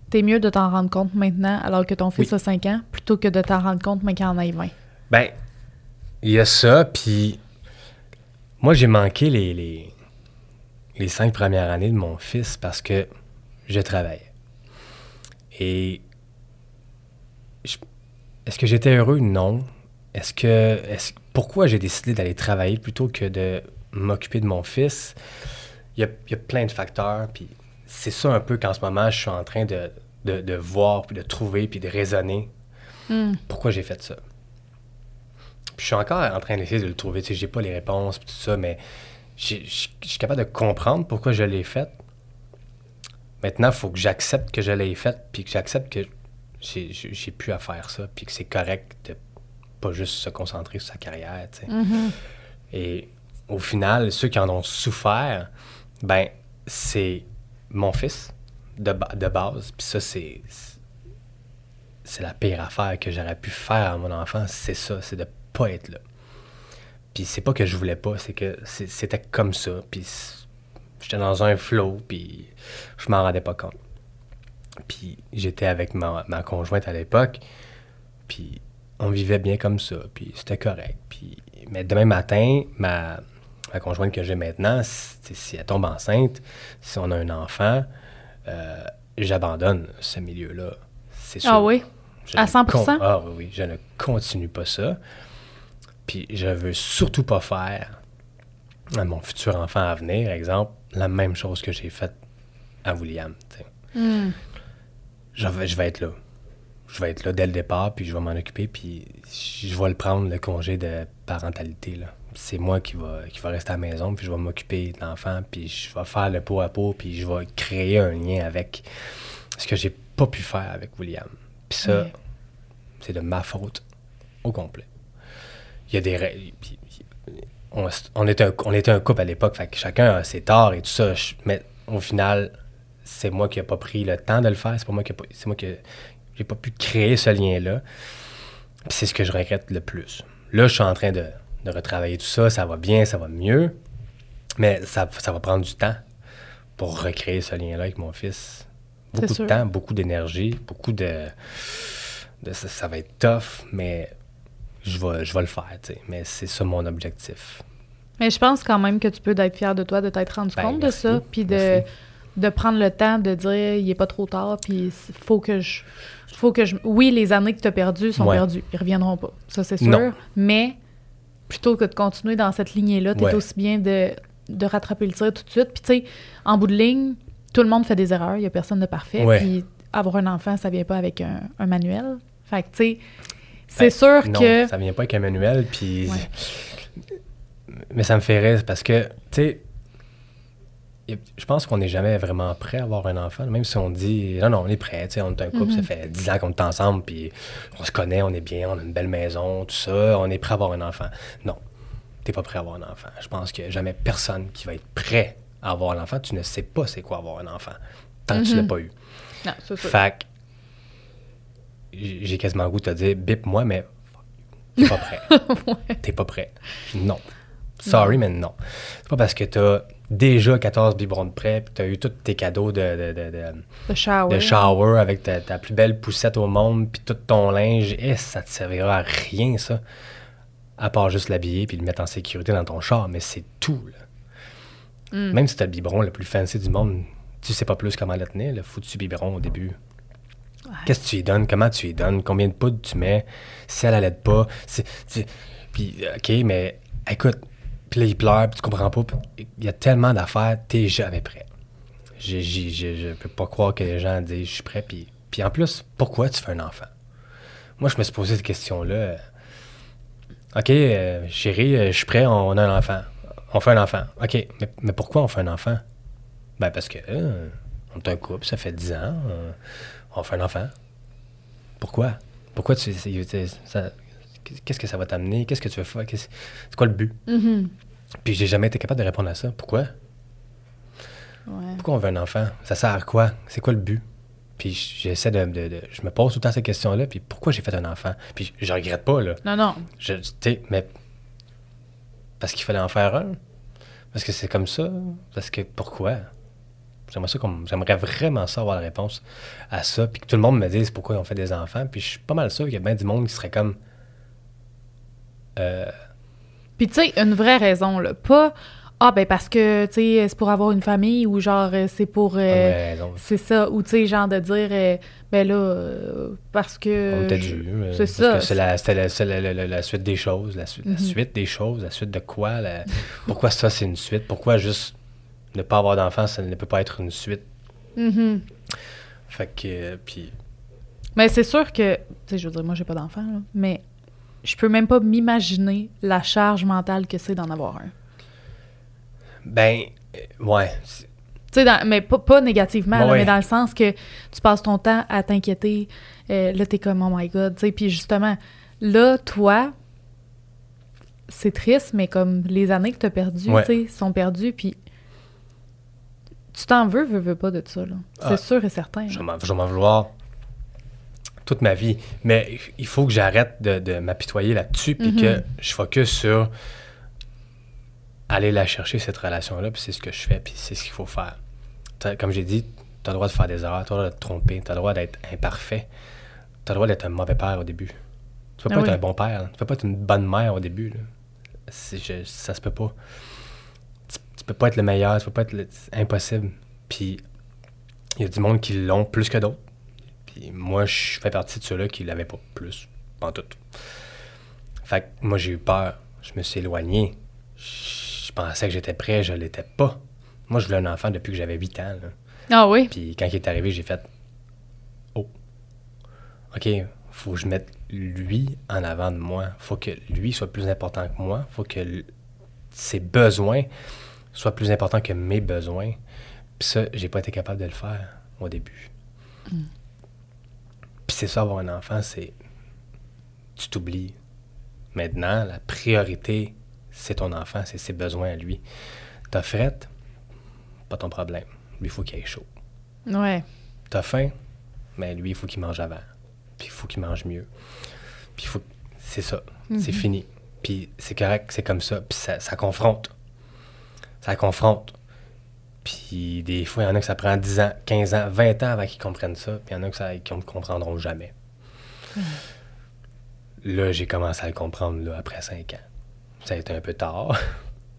t'es mieux de t'en rendre compte maintenant, alors que ton fils Oui. a 5 ans, plutôt que de t'en rendre compte, mais qu'il en ait 20. Ben, il y a ça, puis moi, j'ai manqué les, les, les cinq premières années de mon fils parce que je travaillais. Et est-ce que j'étais heureux? Non. Est-ce que. Est pourquoi j'ai décidé d'aller travailler plutôt que de m'occuper de mon fils? Il y a, il y a plein de facteurs, puis c'est ça un peu qu'en ce moment, je suis en train de, de, de voir, puis de trouver, puis de raisonner Hmm. pourquoi j'ai fait ça. Puis je suis encore en train d'essayer de le trouver. Tu sais, j'ai pas les réponses, puis tout ça, mais je suis capable de comprendre pourquoi je l'ai fait. Maintenant, il faut que j'accepte que je l'ai fait, puis que j'accepte que j'ai plus à faire ça, puis que c'est correct de pas juste se concentrer sur sa carrière. Mhm. Et au final, ceux qui en ont souffert, ben, c'est mon fils de, ba- de base. Puis ça, c'est. C'est la pire affaire que j'aurais pu faire à mon enfant, c'est ça, c'est de pas être là. Puis c'est pas que je voulais pas, c'est que c'était comme ça. Puis j'étais dans un flow, puis je m'en rendais pas compte. Puis j'étais avec ma, ma conjointe à l'époque, puis on vivait bien comme ça, puis c'était correct. Puis, mais demain matin, ma, ma conjointe que j'ai maintenant, si, elle tombe enceinte, si on a un enfant, euh, j'abandonne ce milieu-là. C'est sûr. Ah oui? Je À ne 100%? con- Ah oui, oui, je ne continue pas ça. Puis je veux surtout pas faire à mon futur enfant à venir, exemple, la même chose que j'ai faite à William. Hmm. Je vais, je vais être là. Je vais être là dès le départ, puis je vais m'en occuper, puis je vais le prendre, le congé de parentalité. là. C'est moi qui va, qui va rester à la maison, puis je vais m'occuper de l'enfant, puis je vais faire le pot à pot, puis je vais créer un lien avec. Ce que j'ai pas pu faire avec William. Puis ça, c'est de ma faute au complet. Il y a des... puis- On, on était un, on était un couple à l'époque, fait que chacun a ses torts et tout ça. Mais au final, c'est moi qui n'ai pas pris le temps de le faire. C'est pas moi qui c'est moi qui j'ai pas pu créer ce lien-là. Puis c'est ce que je regrette le plus. Là, je suis en train de, de retravailler tout ça. Ça va bien, ça va mieux. Mais ça, ça va prendre du temps pour recréer ce lien-là avec mon fils. Beaucoup de temps, beaucoup d'énergie, beaucoup de. de- ça, ça va être tough, mais je vais, je vais le faire, tu sais. Mais c'est ça mon objectif. Mais je pense quand même que tu peux être fier de toi, de t'être rendu Ben, compte merci. de ça, puis de, Merci. de prendre le temps de dire il est pas trop tard, puis il faut que je. Faut que je. Oui, les années que tu as perdues sont Ouais. perdues. Ils reviendront pas. Ça, c'est sûr. Non. Mais plutôt que de continuer dans cette lignée-là, tu es Ouais. aussi bien de, de rattraper le tir tout de suite. Puis, tu sais, en bout de ligne, tout le monde fait des erreurs. Il y a personne de parfait. Ouais. Puis, avoir un enfant, ça vient pas avec un, un manuel. Fait que, tu sais, c'est Ben, sûr non, que. ça vient pas avec un manuel, puis... Mais ça me fait rire, parce que, tu sais, je pense qu'on n'est jamais vraiment prêt à avoir un enfant, même si on dit, non, non, on est prêt, tu sais, on est un couple, ça Mhm. fait 10 ans qu'on est ensemble, puis on se connaît, on est bien, on a une belle maison, tout ça, on est prêt à avoir un enfant. Non, t'es pas prêt à avoir un enfant. Je pense qu'il n'y a jamais personne qui va être prêt à avoir un enfant. Tu ne sais pas c'est quoi avoir un enfant, tant que tu Mhm. l'as pas eu. Non, c'est. Fait que j'ai quasiment le goût de te dire, bip moi, mais t'es pas prêt. (laughs) Ouais. T'es pas prêt. Non. Sorry, mais non. C'est pas parce que t'as déjà 14 biberons de prêt, puis t'as eu tous tes cadeaux de, de, de, de- Le shower. de shower avec ta, ta plus belle poussette au monde, puis tout ton linge, et ça te servira à rien, ça. À part juste l'habiller puis le mettre en sécurité dans ton char, mais c'est tout, là. Mm. Même si t'as le biberon le plus fancy du monde, tu sais pas plus comment le tenir, le foutu biberon au début. Qu'est-ce que tu y donnes? Comment tu y donnes? Combien de poudre tu mets? Si elle allait pas? Puis, euh, OK, mais écoute, puis là, il pleure, puis tu comprends pas. Il y a tellement d'affaires, t'es jamais prêt. J'ai- j'ai- j'ai- Je peux pas croire que les gens disent je suis prêt. Puis, puis en plus, pourquoi tu fais un enfant? Moi, je me suis posé cette question-là. OK, euh, chérie, euh, je suis prêt, on, a un enfant. On fait un enfant. OK, mais, mais pourquoi on fait un enfant? Ben, parce que euh, on est un couple, ça fait 10 ans, on fait un enfant. Pourquoi? Pourquoi tu. ça- Qu'est-ce que ça va t'amener? Qu'est-ce que tu veux faire? Qu'est-ce- C'est quoi le but? Mhm. Puis j'ai jamais été capable de répondre à ça. Pourquoi? Ouais. Pourquoi on veut un enfant? Ça sert à quoi? C'est quoi le but? Puis j'essaie de, de- de- Je me pose tout le temps ces questions-là. Puis pourquoi j'ai fait un enfant? Puis je, je regrette pas, là. Non, non. Je, tu sais, mais. Parce qu'il fallait en faire un? Parce que c'est comme ça? Parce que pourquoi? J'aimerais, ça qu'on- j'aimerais vraiment ça avoir la réponse à ça. Puis que tout le monde me dise pourquoi ils ont fait des enfants. Puis je suis pas mal sûr qu'il y a bien du monde qui serait comme. Euh, Puis, tu sais, une vraie raison, là. Pas, ah, ben, parce que, tu sais, c'est pour avoir une famille ou genre, euh, c'est pour. euh, c'est ça. Ou, tu sais, genre de dire, euh, ben là, euh, parce que. C'est ça. c'est la, suite des choses. La, Mhm. suite des choses. La suite de quoi? pourquoi ça, c'est une suite? Pourquoi juste ne pas avoir d'enfant, ça ne peut pas être une suite? Mhm. Fait que. puis. Mais c'est sûr que, tu sais, je veux dire, moi, j'ai pas d'enfant, là, mais je peux même pas m'imaginer la charge mentale que c'est d'en avoir un. Ben. euh, ouais. Tu sais, mais pas, pas négativement, Ouais, là, ouais. mais dans le sens que tu passes ton temps à t'inquiéter. euh, là, t'es comme, oh my God. Tu sais, puis justement, là, toi, c'est triste, mais comme les années que t'as perdues, Ouais. tu sais, sont perdues, puis tu t'en veux, veux, veux pas de ça, là. C'est Ah. sûr et certain. Je vais m'en vouloir toute ma vie. Mais il faut que j'arrête de, de m'apitoyer là-dessus puis Mhm. que je focus sur aller la chercher, cette relation-là, puis c'est ce que je fais, puis c'est ce qu'il faut faire. Comme j'ai dit, tu as le droit de faire des erreurs, tu as le droit de te tromper, tu as le droit d'être imparfait, tu as le droit d'être un mauvais père au début. Tu peux Ah pas oui. être un bon père, là. tu peux pas être une bonne mère au début. là. C'est- je- ça se peut pas. Tu, tu peux pas être le meilleur, tu peux pas être le- impossible. Puis il y a du monde qui l'ont plus que d'autres. Puis moi, je fais partie de ceux-là qui l'avaient pas plus, en tout. Fait que moi, j'ai eu peur. Je me suis éloigné. Je pensais que j'étais prêt, je l'étais pas. Moi, je voulais un enfant depuis que j'avais 8 ans. là. Ah oui? Puis quand il est arrivé, j'ai fait Oh, OK, faut que je mette lui en avant de moi. Faut que lui soit plus important que moi. Faut que ses besoins soient plus importants que mes besoins. Puis ça, j'ai pas été capable de le faire au début. C'est ça, avoir un enfant, c'est. Tu t'oublies. Maintenant, la priorité, c'est ton enfant, c'est ses besoins à lui. T'as frette, pas ton problème. Lui, il faut qu'il ait chaud. Ouais. T'as faim, mais lui, il faut qu'il mange avant. Puis il faut qu'il mange mieux. Puis il faut. C'est ça. C'est fini. Puis c'est correct, c'est comme ça. Puis ça, ça confronte. Ça confronte. Puis des fois, il y en a que ça prend 10 ans, 15 ans, 20 ans avant qu'ils comprennent ça. Puis il y en a que ça, qui ne comprendront jamais. Là, j'ai commencé à le comprendre là, après 5 ans. Ça a été un peu tard.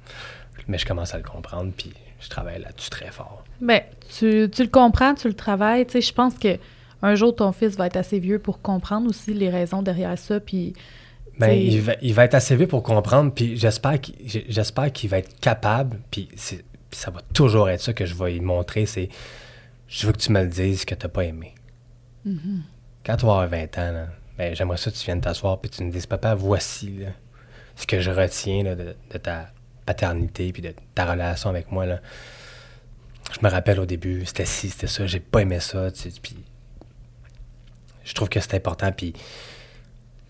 (laughs) Mais je commence à le comprendre, puis je travaille là-dessus très fort. Ben, tu, tu le comprends, tu le travailles. Tu sais, je pense que un jour, ton fils va être assez vieux pour comprendre aussi les raisons derrière ça, puis... Ben, il, va, il va être assez vieux pour comprendre, puis j'espère qu'il j'espère qu'il va être capable, puis c'est- puis ça va toujours être ça que je vais lui montrer, c'est je veux que tu me le dises que tu n'as pas aimé. Quand tu vas avoir 20 ans, là, ben, j'aimerais ça que tu viennes t'asseoir puis tu me dises, papa, voici là, ce que je retiens là, de, de ta paternité puis de ta relation avec moi. Là. Je me rappelle au début, c'était ci, c'était ça, j'ai pas aimé ça, tu sais, puis je trouve que c'est important, puis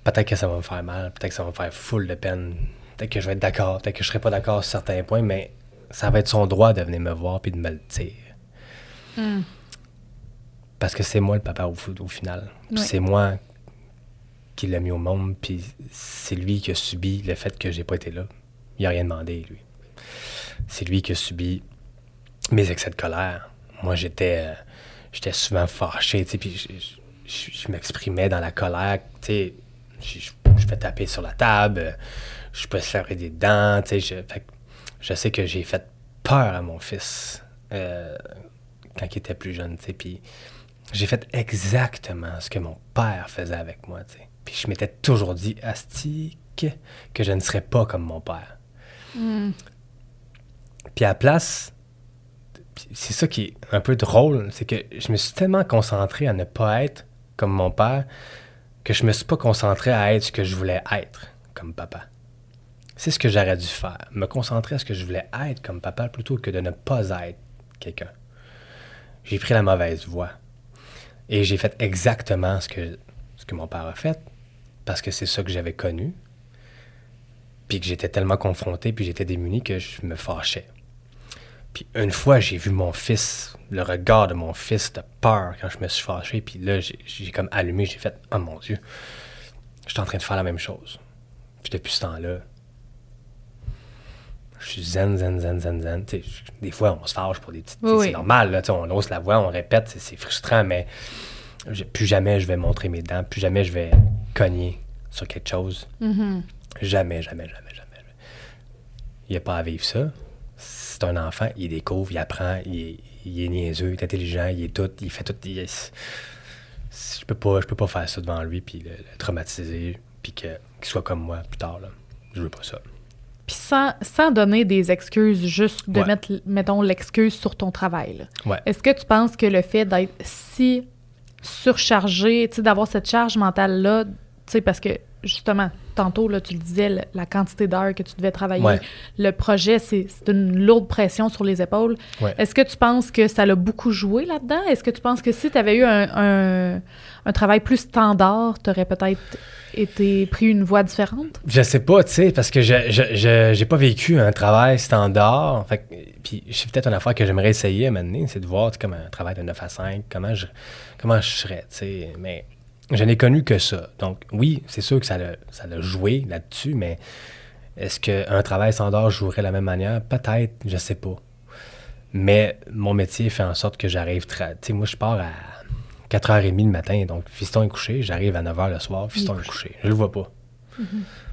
peut-être que ça va me faire mal, peut-être que ça va me faire full de peine, peut-être que je vais être d'accord, peut-être que je serai pas d'accord sur certains points, mais ça va être son droit de venir me voir puis de me le dire. Hmm. Parce que c'est moi le papa au, au final. C'est moi qui l'ai mis au monde, puis c'est lui qui a subi le fait que j'ai pas été là. Il a rien demandé, lui. C'est lui qui a subi mes excès de colère. Moi, j'étais euh, j'étais souvent fâché, tu sais, puis je, m'exprimais dans la colère, tu sais. Je, fais taper sur la table, je peux serrer des dents, tu sais. Je, fait que je sais que j'ai fait peur à mon fils euh, quand il était plus jeune, tu sais, puis j'ai fait exactement ce que mon père faisait avec moi, tu sais. Puis je m'étais toujours dit, Asti, que, je ne serais pas comme mon père. Puis à la place, c'est ça qui est un peu drôle, c'est que je me suis tellement concentré à ne pas être comme mon père que je me suis pas concentré à être ce que je voulais être comme papa. C'est ce que j'aurais dû faire, me concentrer à ce que je voulais être comme papa plutôt que de ne pas être quelqu'un. J'ai pris la mauvaise voie. Et j'ai fait exactement ce que, ce que mon père a fait, parce que c'est ça que j'avais connu, puis que j'étais tellement confronté, puis j'étais démuni que je me fâchais. Puis une fois, j'ai vu mon fils, le regard de mon fils de peur quand je me suis fâché, puis là, j'ai- comme allumé, j'ai fait « Oh mon Dieu, je suis en train de faire la même chose. » Puis depuis ce temps-là, je suis zen, zen, zen, zen, zen. Des fois, on se fâche pour des petites... Oui, C'est normal, là, on hausse la voix, on répète, c'est- frustrant, mais plus jamais je vais montrer mes dents, plus jamais je vais cogner sur quelque chose. Mhm. Jamais, jamais, jamais, jamais. Il a pas à vivre ça. C'est un enfant, il découvre, il apprend, il est, il est niaiseux, il est intelligent, il est tout, il fait tout. il est- je peux pas, je peux pas faire ça devant lui puis le, le traumatiser puis qu'il soit comme moi plus tard là. Je veux pas ça. Puis sans, sans donner des excuses, juste de Ouais. mettre, mettons, l'excuse sur ton travail. Ouais. Est-ce que tu penses que le fait d'être si surchargé, tu sais, d'avoir cette charge mentale-là, tu sais, parce que justement, tantôt, là, tu le disais, le- la quantité d'heures que tu devais travailler, Ouais. le projet, c'est une lourde pression sur les épaules. Ouais. Est-ce que tu penses que ça l'a beaucoup joué là-dedans? Est-ce que tu penses que si tu avais eu un, un- un travail plus standard, tu aurais peut-être été pris une voie différente? Je sais pas, tu sais, parce que je j'ai pas vécu un travail standard. Fait puis c'est peut-être une affaire que j'aimerais essayer à un moment donné, c'est de voir tu sais, comme un travail de 9 à 5, comment je, comment je serais, tu sais. Mais je n'ai connu que ça. Donc oui, c'est sûr que ça l'a ça joué là-dessus, mais est-ce qu'un travail standard jouerait de la même manière? Peut-être, je sais pas. Mais mon métier fait en sorte que j'arrive très... Tu sais, moi, je pars à 4h30 le matin, donc fiston est couché, j'arrive à 9h le soir, fiston est couché. Je le vois pas.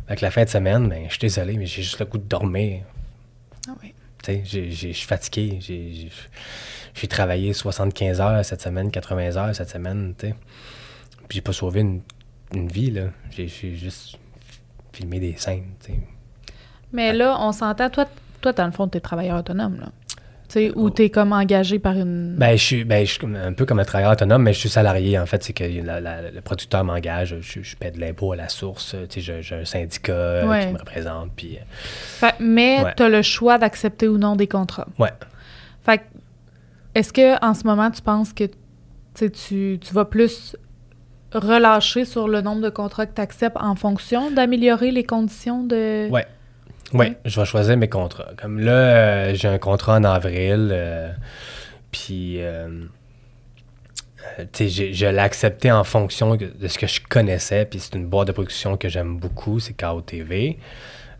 Avec la fin de semaine, ben, je suis désolé, mais j'ai juste le goût de dormir. Ah oui. Tu sais, je suis fatigué. J'ai travaillé 75 heures cette semaine, 80 heures cette semaine, tu sais. Puis j'ai pas sauvé une, une vie, là. J'ai juste filmé des scènes, tu. Mais là, on s'entend, toi, toi, dans le fond, t'es travailleur autonome, là. Tu sais, Oh. ou t'es comme engagé par une... Ben, je suis, ben, je suis comme- un peu comme un travailleur autonome, mais je suis salarié, en fait. C'est que la- la- le producteur m'engage, je, je paie de l'impôt à la source, tu j'ai- un syndicat euh, Ouais. qui me représente, puis... euh, Fait- mais Ouais. t'as le choix d'accepter ou non des contrats. ouais. Fait que, est-ce que en ce moment, tu penses que tu, tu, tu vas plus relâcher sur le nombre de contrats que tu acceptes en fonction d'améliorer les conditions de. Ouais. Oui, je vais choisir mes contrats. Comme là, euh, j'ai un contrat en avril, euh, puis euh, je l'ai accepté en fonction de ce que je connaissais, puis c'est une boîte de production que j'aime beaucoup, c'est KOTV,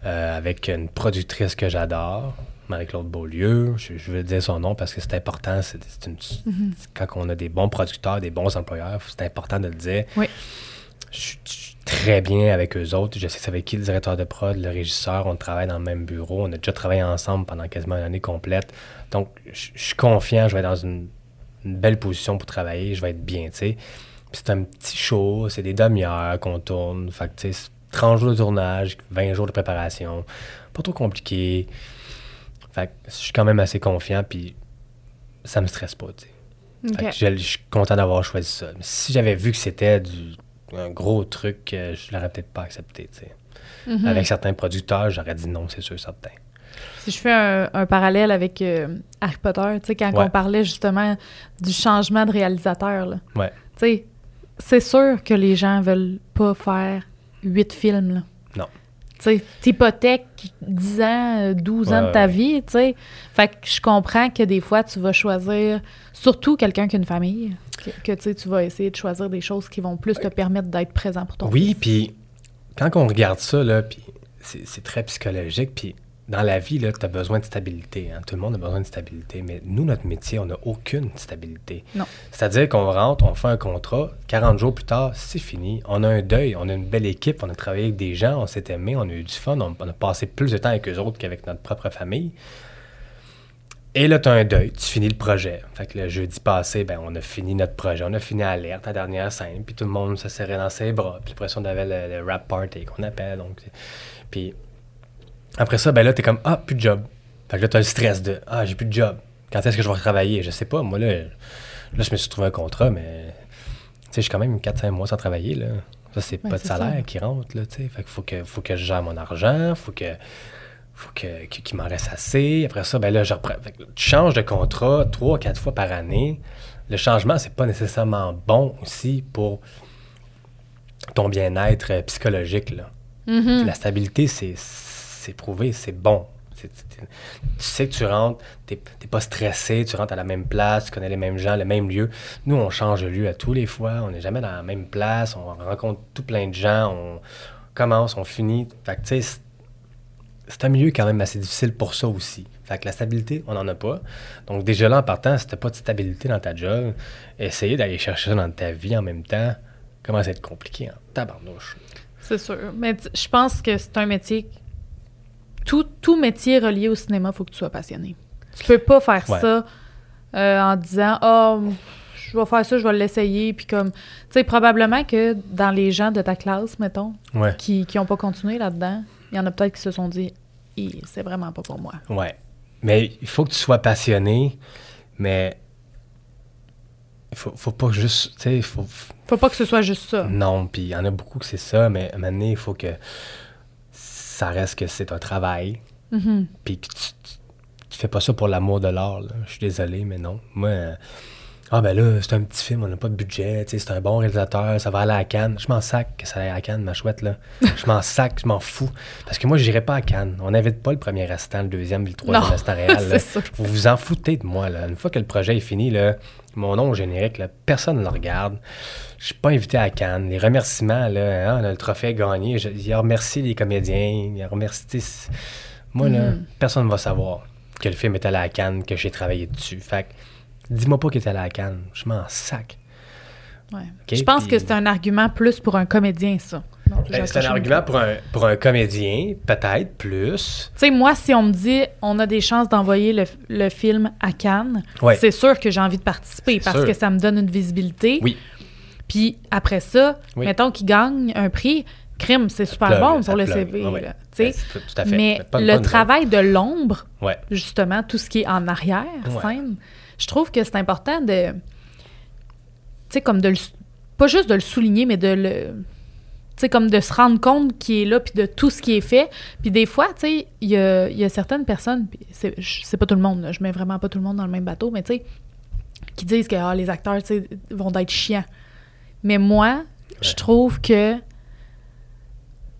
avec une productrice que j'adore, Marie-Claude Beaulieu. Je, veux dire son nom parce que c'est important. C'est, mm-hmm. Quand on a des bons producteurs, des bons employeurs, c'est important de le dire. Oui. Je, suis très bien avec eux autres. Je sais avec qui le directeur de prod, le régisseur, on travaille dans le même bureau. On a déjà travaillé ensemble pendant quasiment une année complète. Donc, je, suis confiant, je vais être dans une, belle position pour travailler, je vais être bien, tu sais. Puis c'est un petit show, c'est des demi-heures qu'on tourne. Fait que, tu sais, 30 jours de tournage, 20 jours de préparation. Pas trop compliqué. Fait que je suis quand même assez confiant, puis ça me stresse pas, tu sais. je, je, suis content d'avoir choisi ça. Mais si j'avais vu que c'était du un gros truc que je l'aurais peut-être pas accepté. Mm-hmm. Avec certains producteurs, j'aurais dit non, c'est sûr, certain. Si je fais un, parallèle avec euh, Harry Potter, tu sais, quand on parlait justement du changement de réalisateur, ouais. tu sais, c'est sûr que les gens veulent pas faire huit films. Là. T'hypothèques 10 ans, 12 ans de ta vie, tu sais. Fait que je comprends que des fois, tu vas choisir, surtout quelqu'un qui a une famille, que, tu vas essayer de choisir des choses qui vont plus te permettre d'être présent pour ton Oui, puis quand on regarde ça, là, puis c'est très psychologique, puis dans la vie, tu as besoin de stabilité. Hein. Tout le monde a besoin de stabilité. Mais nous, notre métier, on n'a aucune stabilité. Non. C'est-à-dire qu'on rentre, on fait un contrat, 40 jours plus tard, c'est fini. On a un deuil, on a une belle équipe, on a travaillé avec des gens, on s'est aimé, on a eu du fun, on, a passé plus de temps avec eux autres qu'avec notre propre famille. Et là, tu as un deuil, tu finis le projet. Fait que le jeudi passé, ben, on a fini notre projet, on a fini Alerte, la dernière scène, puis tout le monde se serrait dans ses bras. Puis après ça, on avait le, rap party qu'on appelle. Donc, puis après ça, ben là, t'es comme Ah, plus de job. Fait que là, t'as le stress de Ah, j'ai plus de job. Quand est-ce que je vais travailler? Je sais pas. Moi, là, là je me suis trouvé un contrat, mais tu sais, j'ai quand même 4-5 mois sans travailler. Là. Ça, c'est pas de salaire qui rentre. Là, fait qu'il faut que, faut que je gère mon argent, faut que faut que, qu'il m'en reste assez. Après ça, ben là, je reprends. tu changes de contrat trois, quatre fois par année. Le changement, c'est pas nécessairement bon aussi pour ton bien-être euh, psychologique. Là. Mm-hmm. La stabilité, c'est, c'est prouvé, c'est bon. tu sais que tu rentres, tu n'es pas stressé, tu rentres à la même place, tu connais les mêmes gens, le même lieu. Nous, on change de lieu à tous les fois, on n'est jamais dans la même place, on rencontre tout plein de gens, on commence, on finit. Fait que, tu sais, c'est un milieu quand même assez difficile pour ça aussi. Fait que la stabilité, on n'en a pas. Donc déjà là, en partant, si t'as pas de stabilité dans ta job, essayer d'aller chercher ça dans ta vie en même temps, commence à être compliqué en tabarnouche. C'est sûr. Mais je pense que c'est un métier... Tout, tout métier relié au cinéma, il faut que tu sois passionné. Tu peux pas faire ça euh, en disant « Oh, je vais faire ça, je vais l'essayer. » Puis comme... Tu sais, probablement que dans les gens de ta classe, mettons, qui n'ont pas continué là-dedans, il y en a peut-être qui se sont dit c'est vraiment pas pour moi. Ouais. Mais il faut que tu sois passionné, mais il faut, faut pas juste. Tu sais, faut. Faut pas que ce soit juste ça. Non, puis il y en a beaucoup que c'est ça, mais à un moment donné, il faut que ça reste que c'est un travail. Mm-hmm. Puis que tu, tu, fais pas ça pour l'amour de l'art. Je suis désolé, mais non. Moi. Ah ben là, c'est un petit film, on n'a pas de budget, c'est un bon réalisateur, ça va aller à Cannes. Je m'en sac que ça aille à Cannes, ma chouette, là. (laughs) je m'en sac, je m'en fous. Parce que moi, je n'irai pas à Cannes. On n'invite pas le premier restant, le deuxième, le troisième restant (laughs) réel. vous vous en foutez de moi, là. Une fois que le projet est fini, là, mon nom générique, là, personne ne le regarde. Je suis pas invité à Cannes. Les remerciements, là, hein, on a le trophée gagné. Je, il a remercié les comédiens, il a remercié... Moi, là, mm. personne ne va savoir que le film est allé à Cannes, que j'ai travaillé dessus. Fait Dis-moi pas qu'il était à la canne. Je m'en sac. Ouais. je pense que c'est un argument plus pour un comédien, ça. Ben, c'est un argument pour un, pour un comédien, peut-être plus. Tu sais, moi, si on me dit on a des chances d'envoyer le, le, film à Cannes, c'est sûr que j'ai envie de participer parce que ça me donne une visibilité. Oui. Puis après ça, mettons qu'il gagne un prix, crime, c'est super bon pour le CV. Là, ben, tout à fait. Mais le travail de l'ombre, justement, tout ce qui est en arrière, scène, je trouve que c'est important de. Tu sais, comme de le. Pas juste de le souligner, mais de le. Tu sais, comme de se rendre compte qu'il est là, puis de tout ce qui est fait. Puis des fois, tu sais, il y a, y a, certaines personnes, c'est pas tout le monde, je mets vraiment pas tout le monde dans le même bateau, mais tu sais, qui disent que ah, les acteurs, tu sais, vont être chiants. Mais moi, je trouve que.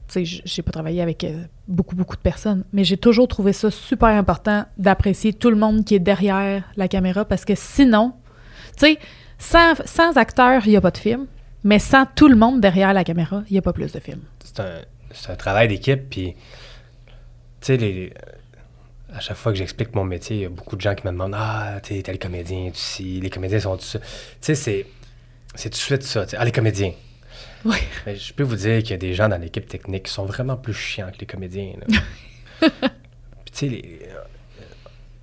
Tu sais, j'ai pas travaillé avec euh, beaucoup, beaucoup de personnes, mais j'ai toujours trouvé ça super important d'apprécier tout le monde qui est derrière la caméra parce que sinon, tu sais, sans, sans acteur, il n'y a pas de film, mais sans tout le monde derrière la caméra, il n'y a pas plus de film. C'est un, c'est un travail d'équipe, puis, tu sais, à chaque fois que j'explique mon métier, il y a beaucoup de gens qui me demandent Ah, t'es t'es le comédien, tu sais, les comédiens sont. Tu sais, c'est, c'est tout de suite ça. tu sais, Ah, les comédiens. Oui. Mais je peux vous dire qu'il y a des gens dans l'équipe technique qui sont vraiment plus chiants que les comédiens. (laughs) Puis, tu sais, les, euh,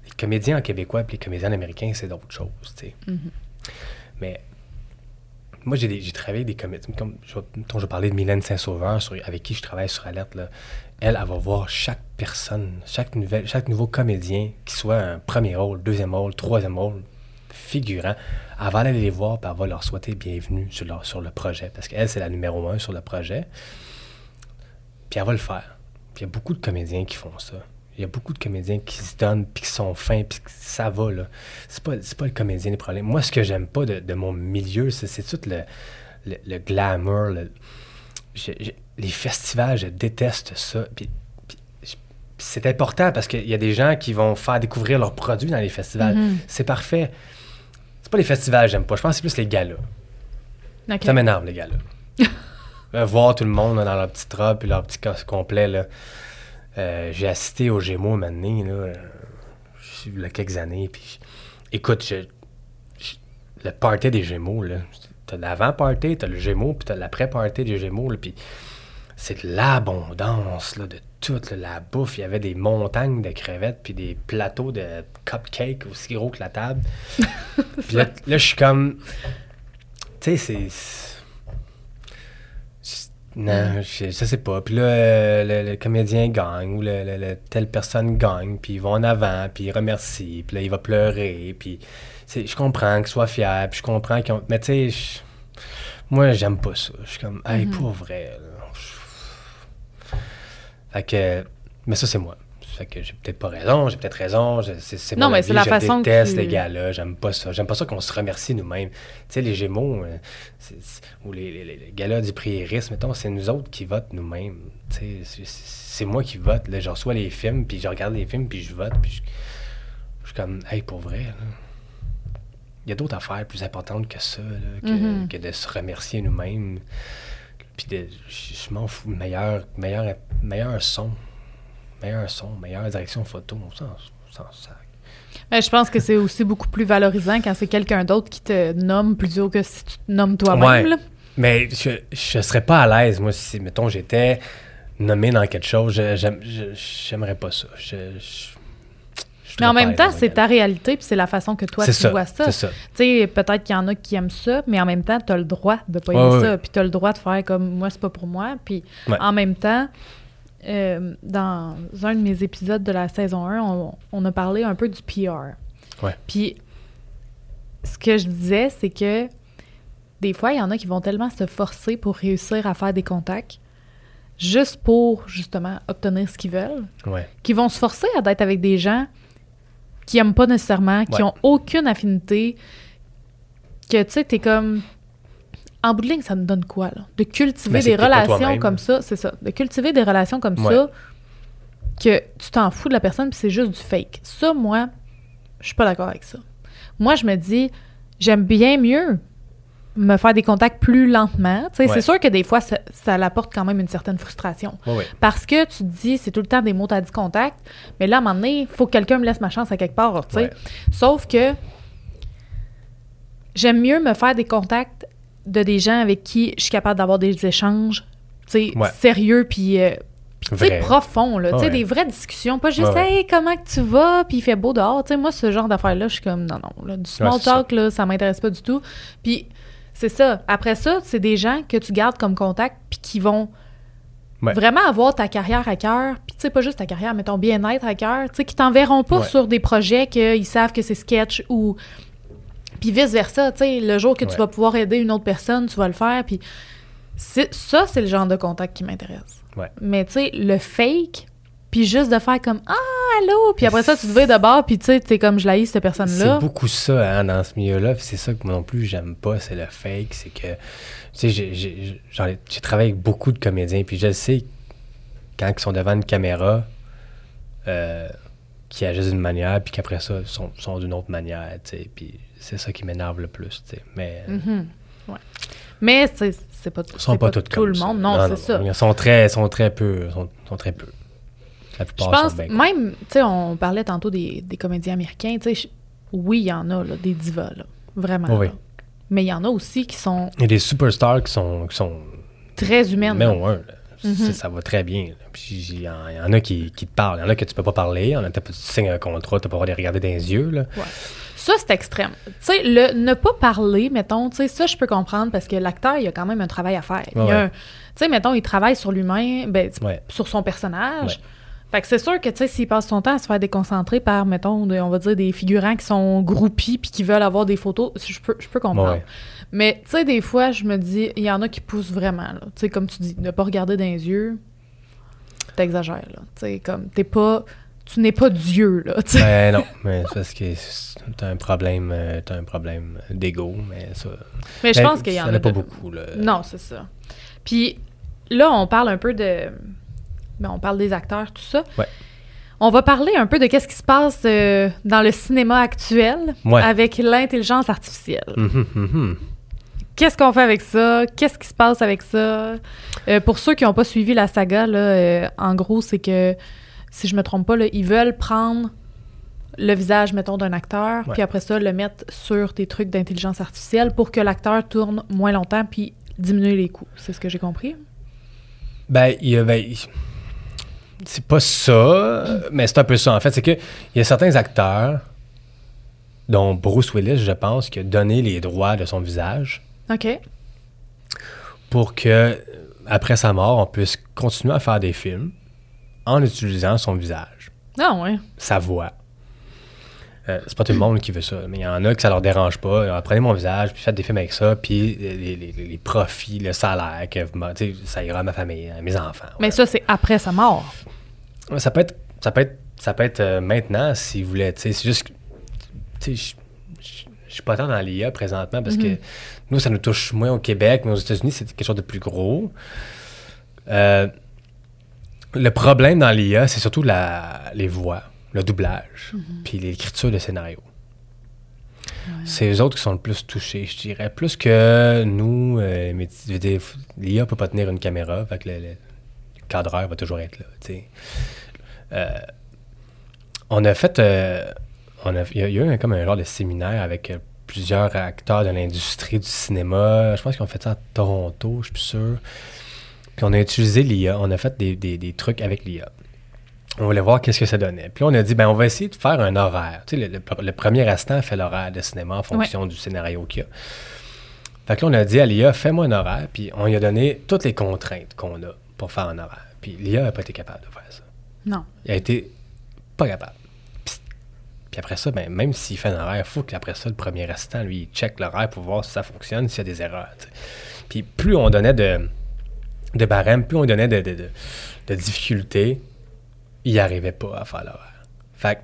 les comédiens en québécois et les comédiens américains, c'est d'autres choses, tu sais. Mhm. Mais moi, j'ai, travaillé avec des comédiens. Comme je, je parler de Mylène Saint-Sauveur, avec qui je travaille sur Alerte. Là. Elle, elle va voir chaque personne, chaque, nouvelle, chaque nouveau comédien, qui soit un premier rôle, deuxième rôle, troisième rôle, figurant. Elle va aller les voir et elle va leur souhaiter bienvenue sur, leur- sur le projet. Parce qu'elle, c'est la numéro un sur le projet. Puis elle va le faire. Puis il y a beaucoup de comédiens qui font ça. Il y a beaucoup de comédiens qui se donnent, puis qui sont fins, puis que ça va, là. C'est pas, c'est pas le comédien le problème. Moi, ce que j'aime pas de, de mon milieu, c'est, c'est tout le, le, le glamour, le- les festivals, je déteste ça. Puis, puis- puis c'est important parce qu'il y a des gens qui vont faire découvrir leurs produits dans les festivals. Mhm. C'est parfait. C'est pas les festivals, j'aime pas. Je pense que c'est plus les galas. Ça m'énerve, les gars-là. (laughs) Euh, voir tout le monde là, dans leur petite robe et leur petit casque complet. Là. Euh, j'ai assisté aux Gémeaux donné, là, euh, il y a quelques années. Puis, écoute, je- je- le party des Gémeaux, là, t'as l'avant-party, t'as le Gémeaux, puis t'as l'après-party des Gémeaux. là, puis c'est de l'abondance là, de toute là, la bouffe. Il y avait des montagnes de crevettes, puis des plateaux de cupcakes aussi gros que la table. (laughs) puis là, là, je suis comme. Tu sais, c'est. Non, je, je sais pas. Puis là, euh, le, le comédien gagne ou le, le- le- telle personne gagne, puis ils vont en avant, puis ils remercient, puis là, il va pleurer, puis je comprends qu'ils soient fiers, puis je comprends qu'ils ont... Mais tu sais, moi, j'aime pas ça. Je suis comme, hey, pour vrai. Fait que... Mais ça, c'est moi. Fait que j'ai peut-être pas raison, j'ai peut-être raison, c'est mon mais avis, la je façon que déteste tu- les gars-là, j'aime pas ça. J'aime pas ça qu'on se remercie nous-mêmes. Tu sais, les Gémeaux, euh, ou les, les, les- les galas du prix Iris, mettons, c'est nous autres qui votent nous-mêmes. Tu sais, c'est- moi qui vote. Là, je reçois les films, puis je regarde les films, puis je vote, puis je, je suis comme, hey, pour vrai. Il y a d'autres affaires plus importantes que ça, là, que, Mhm. que de se remercier nous-mêmes. Puis de, je, m'en fous. Meilleur, meilleur, meilleur son. Meilleur son, meilleure direction photo. On s'en sac. Mais je pense que c'est aussi beaucoup plus valorisant quand c'est quelqu'un d'autre qui te nomme plutôt que si tu te nommes toi-même. Ouais. Mais je, je serais pas à l'aise, moi, si, mettons, j'étais nommé dans quelque chose. J'aimerais pas ça. Je Mais en même temps, c'est ta réalité, puis c'est la façon que toi tu ça, vois ça. Tu sais, peut-être qu'il y en a qui aiment ça, mais en même temps, tu as le droit de pas aimer ouais, ça, puis tu as le droit de faire comme moi, c'est pas pour moi. Puis Ouais. en même temps, euh, dans un de mes épisodes de la saison 1, on, on a parlé un peu du PR. Ouais. Puis ce que je disais, c'est que des fois, il y en a qui vont tellement se forcer pour réussir à faire des contacts, juste pour justement obtenir ce qu'ils veulent, Ouais. qui vont se forcer à être avec des gens qui aiment pas nécessairement, qui ont aucune affinité, que tu sais, t'es comme. En bout de ligne, ça nous donne quoi, là? De cultiver des relations comme ça, c'est ça. De cultiver des relations comme Ouais. ça, que tu t'en fous de la personne, puis c'est juste du fake. Ça, moi, je suis pas d'accord avec ça. Moi, je me dis, j'aime bien mieux me faire des contacts plus lentement. Ouais. C'est sûr que des fois, ça, ça apporte quand même une certaine frustration. Ouais, ouais. Parce que tu te dis, c'est tout le temps des mots, t'as dit contact, mais là, à un moment donné, il faut que quelqu'un me laisse ma chance à quelque part. Sauf que j'aime mieux me faire des contacts de des gens avec qui je suis capable d'avoir des échanges, sérieux, puis... euh, sais, profond, là, Ouais. des vraies discussions, pas juste Ouais. Hey, comment que tu vas, puis il fait beau dehors », tu sais, moi, ce genre d'affaires-là, je suis comme « Non, non, là, du small Ouais, c'est ça. talk, là, ça m'intéresse pas du tout. » Puis c'est ça. Après ça, c'est des gens que tu gardes comme contact, puis qui vont Ouais. vraiment avoir ta carrière à cœur, puis tu sais, pas juste ta carrière, mais ton bien-être à cœur, tu sais, qui t'enverront pas Ouais. sur des projets qu'ils savent que c'est sketch ou... Puis vice-versa, tu sais, le jour que tu vas pouvoir aider une autre personne, tu vas le faire, puis c'est- ça, c'est le genre de contact qui m'intéresse. Mais tu sais, le fake, puis juste de faire comme « Ah, allô! Puis après ça, tu te vas de bord, puis tu sais, t'es comme, je l'haïs, cette personne-là. C'est beaucoup ça, hein, dans ce milieu-là. Puis c'est ça que moi non plus, j'aime pas, c'est le fake. C'est que, tu sais, j'ai- travaillé avec beaucoup de comédiens, puis je sais, quand ils sont devant une caméra, euh, qui agissent d'une manière, puis qu'après ça, ils sont, sont d'une autre manière, tu sais. Puis c'est ça qui m'énerve le plus, tu sais. Mais Mhm. Ouais. Mais c'est c'est pas, sont pas, tout le monde. Non, c'est ça. Ils sont très, sont très peu, sont, sont très peu. La Je pense, sont bien même, tu sais, on parlait tantôt des, des comédiens américains, tu sais, oui, il y en a, là, des divas, là, vraiment. Oui, là. Mais il y en a aussi qui sont Il y a des superstars qui sont, qui sont très humaines. là. numéro un. Mhm. C'est- Ça va très bien. Puis il y, en il y en a qui, qui te parlent. Il y en a que tu peux pas parler. Il y en a que tu signes un contrat, tu peux pas les regarder dans les yeux. Là. Ça, c'est extrême. Tu sais, le ne pas parler, mettons, tu sais, ça, je peux comprendre parce que l'acteur, il a quand même un travail à faire. Il y a Ouais. un- Tu sais, mettons, il travaille sur l'humain, ben, Ouais. sur son personnage. Fait que c'est sûr que, tu sais, s'il passe son temps à se faire déconcentrer par, mettons, on va dire, des figurants qui sont groupis puis qui veulent avoir des photos, je peux, je peux comprendre. Ouais. Mais, tu sais, des fois, je me dis, il y en a qui poussent vraiment, là. Tu sais, comme tu dis, ne pas regarder dans les yeux, t'exagères, là. Tu sais, comme, t'es pas... Tu n'es pas Dieu, là, tu sais. Ben non, (laughs) mais c'est parce que t'as un problème, euh, t'as un problème d'ego, mais ça. Mais je Ben, pense qu'il y en ça a pas de- beaucoup là. Non, c'est ça. Puis là, on parle un peu de. Ben, on parle des acteurs, tout ça. Ouais. On va parler un peu de qu'est-ce qui se passe euh, dans le cinéma actuel Ouais. avec l'intelligence artificielle. Mhm, mhm. Qu'est-ce qu'on fait avec ça? Qu'est-ce qui se passe avec ça? Euh, pour ceux qui n'ont pas suivi la saga, là, euh, en gros, c'est que, si je me trompe pas, là, ils veulent prendre le visage, mettons, d'un acteur, Ouais. puis après ça, le mettre sur des trucs d'intelligence artificielle pour que l'acteur tourne moins longtemps, puis diminuer les coûts. C'est ce que j'ai compris? Ben, il y a. ben, c'est pas ça, mais c'est un peu ça. En fait, c'est que il y a certains acteurs, dont Bruce Willis, je pense, qui a donné les droits de son visage OK. pour que, après sa mort, on puisse continuer à faire des films en utilisant son visage, Ah ouais. sa voix. Euh, c'est pas tout le monde qui veut ça, mais il y en a que ça leur dérange pas. Alors, prenez mon visage, puis faites des films avec ça, puis les, les- les profits, le salaire, que, vous ça ira à ma famille, à mes enfants. Mais ça, c'est après sa mort. Ouais, Ça peut être, ça peut être, ça peut être euh, maintenant si vous voulez. C'est juste, que, je- suis pas tant dans l'IA présentement parce que nous, ça nous touche moins au Québec, mais aux États-Unis, c'est quelque chose de plus gros. Euh, le problème dans l'IA, c'est surtout la, les voix, le doublage, puis l'écriture de scénario. C'est eux autres qui sont le plus touchés, je dirais. Plus que nous, euh, l'IA peut pas tenir une caméra, fait que le, le cadreur va toujours être là. Euh, on a fait. euh, on a, il y a, eu un- comme un genre de séminaire avec euh, plusieurs acteurs de l'industrie du cinéma. Je pense qu'ils ont fait ça à Toronto, je suis plus sûr. Puis on a utilisé l'IA. On a fait des, des- des trucs avec l'IA. On voulait voir qu'est-ce que ça donnait. Puis là, on a dit, ben, on va essayer de faire un horaire. Tu sais, le, le- le premier instant fait l'horaire de cinéma en fonction du scénario qu'il y a. Fait que là, on a dit à l'IA, fais-moi un horaire. Puis on lui a donné toutes les contraintes qu'on a pour faire un horaire. Puis l'IA n'a pas été capable de faire ça. Non. Il a été pas capable. Puis, puis après ça, ben, même s'il fait un horaire, il faut qu'après ça, le premier instant, lui, il check l'horaire pour voir si ça fonctionne, s'il y a des erreurs. Puis plus on donnait de, de barème, plus on donnait de, de, de, de difficultés, il n'y arrivait pas à faire l'horaire. Fait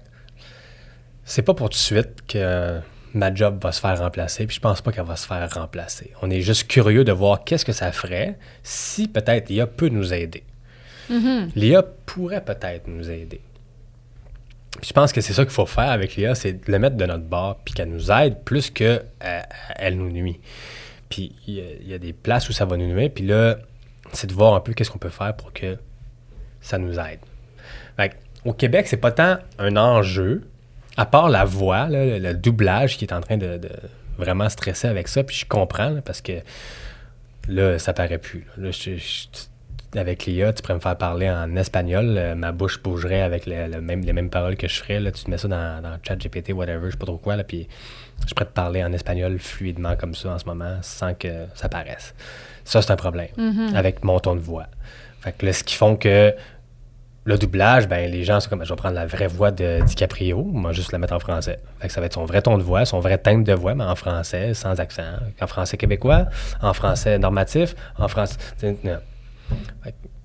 c'est pas pour tout de suite que ma job va se faire remplacer, puis je pense pas qu'elle va se faire remplacer. On est juste curieux de voir qu'est-ce que ça ferait si peut-être l'IA peut nous aider. L'IA pourrait peut-être nous aider. Puis je pense que c'est ça qu'il faut faire avec l'IA, c'est de le mettre de notre bord, puis qu'elle nous aide plus qu'elle elle nous nuit. Puis il y, a- il y a des places où ça va nous nuire, puis là, c'est de voir un peu qu'est-ce qu'on peut faire pour que ça nous aide. Fait au Québec, c'est pas tant un enjeu, à part la voix, là, le, doublage qui est en train de, de vraiment stresser avec ça, puis je comprends, là, parce que là, ça paraît plus. Là, Là, je- je- avec l'IA, tu pourrais me faire parler en espagnol, euh, ma bouche bougerait avec le- le même, les mêmes paroles que je ferais. Là, tu te mets ça dans, dans ChatGPT, whatever, je sais pas trop quoi, là, puis je pourrais te parler en espagnol fluidement comme ça en ce moment, sans que ça paraisse. Ça, c'est un problème avec mon ton de voix. Fait que là, ce qui font que le doublage, ben les gens sont comme, je vais prendre la vraie voix de DiCaprio, moi juste la mettre en français. Fait ça va être son vrai ton de voix, son vrai timbre de voix, mais en français, sans accent. En français québécois, en français normatif, en français.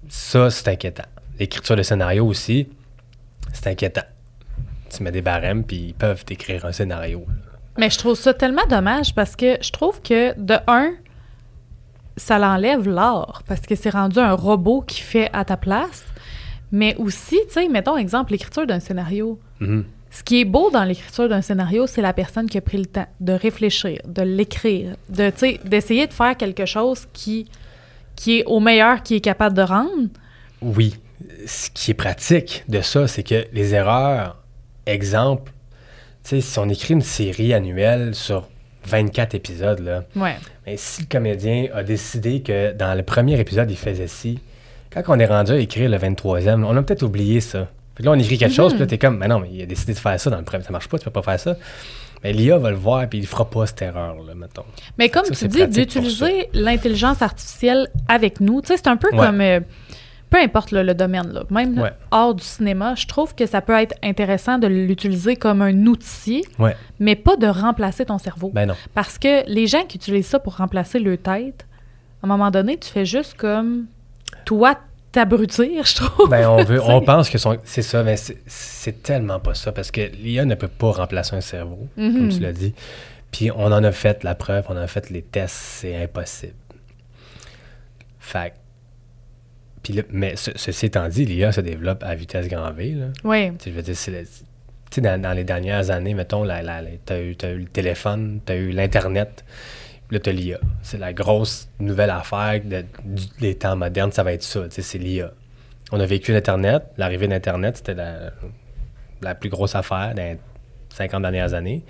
Ça, c'est inquiétant. L'écriture de scénario aussi, c'est inquiétant. tu mets des barèmes, puis ils peuvent t'écrire un scénario. Mais je trouve ça tellement dommage parce que je trouve que, de un, ça l'enlève l'art parce que c'est rendu un robot qui fait à ta place. Mais aussi, tu sais, mettons exemple l'écriture d'un scénario. Mhm. Ce qui est beau dans l'écriture d'un scénario, c'est la personne qui a pris le temps de réfléchir, de l'écrire, de, d'essayer de faire quelque chose qui, qui est au meilleur qu'il est capable de rendre. Oui. Ce qui est pratique de ça, c'est que les erreurs, exemple, tu sais, si on écrit une série annuelle sur 24 épisodes, là, Ouais. mais si le comédien a décidé que dans le premier épisode, il faisait ci, quand on est rendu à écrire le 23e, on a peut-être oublié ça. Que là, on écrit quelque chose, puis là, t'es comme, mais non, mais il a décidé de faire ça dans le premier, ça marche pas, tu peux pas faire ça. Mais l'IA va le voir, puis il fera pas cette erreur-là, mettons. Mais comme Ça, tu dis, d'utiliser l'intelligence artificielle avec nous, tu sais, c'est un peu Ouais. comme. euh, peu importe là, le domaine, là, même là, Ouais. hors du cinéma, je trouve que ça peut être intéressant de l'utiliser comme un outil, Ouais, mais pas de remplacer ton cerveau. ben non. Parce que les gens qui utilisent ça pour remplacer leur tête, à un moment donné, tu fais juste comme toi t'abrutir, je trouve. Ben, on, veut, (laughs) on pense que son- c'est ça, mais c'est- tellement pas ça, parce que l'IA ne peut pas remplacer un cerveau, comme Mhm. tu l'as dit. Puis on en a fait la preuve, on en a fait les tests, c'est impossible. Fait puis là- mais ce- ceci étant dit, l'IA se développe à vitesse grand V. Là. Oui. Tu sais, je veux dire, le- dans, dans les dernières années, mettons, la, la, tu as, eu t'as eu le téléphone, tu as eu l'Internet, là, tu l'IA. C'est la grosse nouvelle affaire des temps modernes, ça va être ça, c'est l'IA. On a vécu l'Internet, l'arrivée d'Internet, c'était la, plus grosse affaire les 50 dernières années.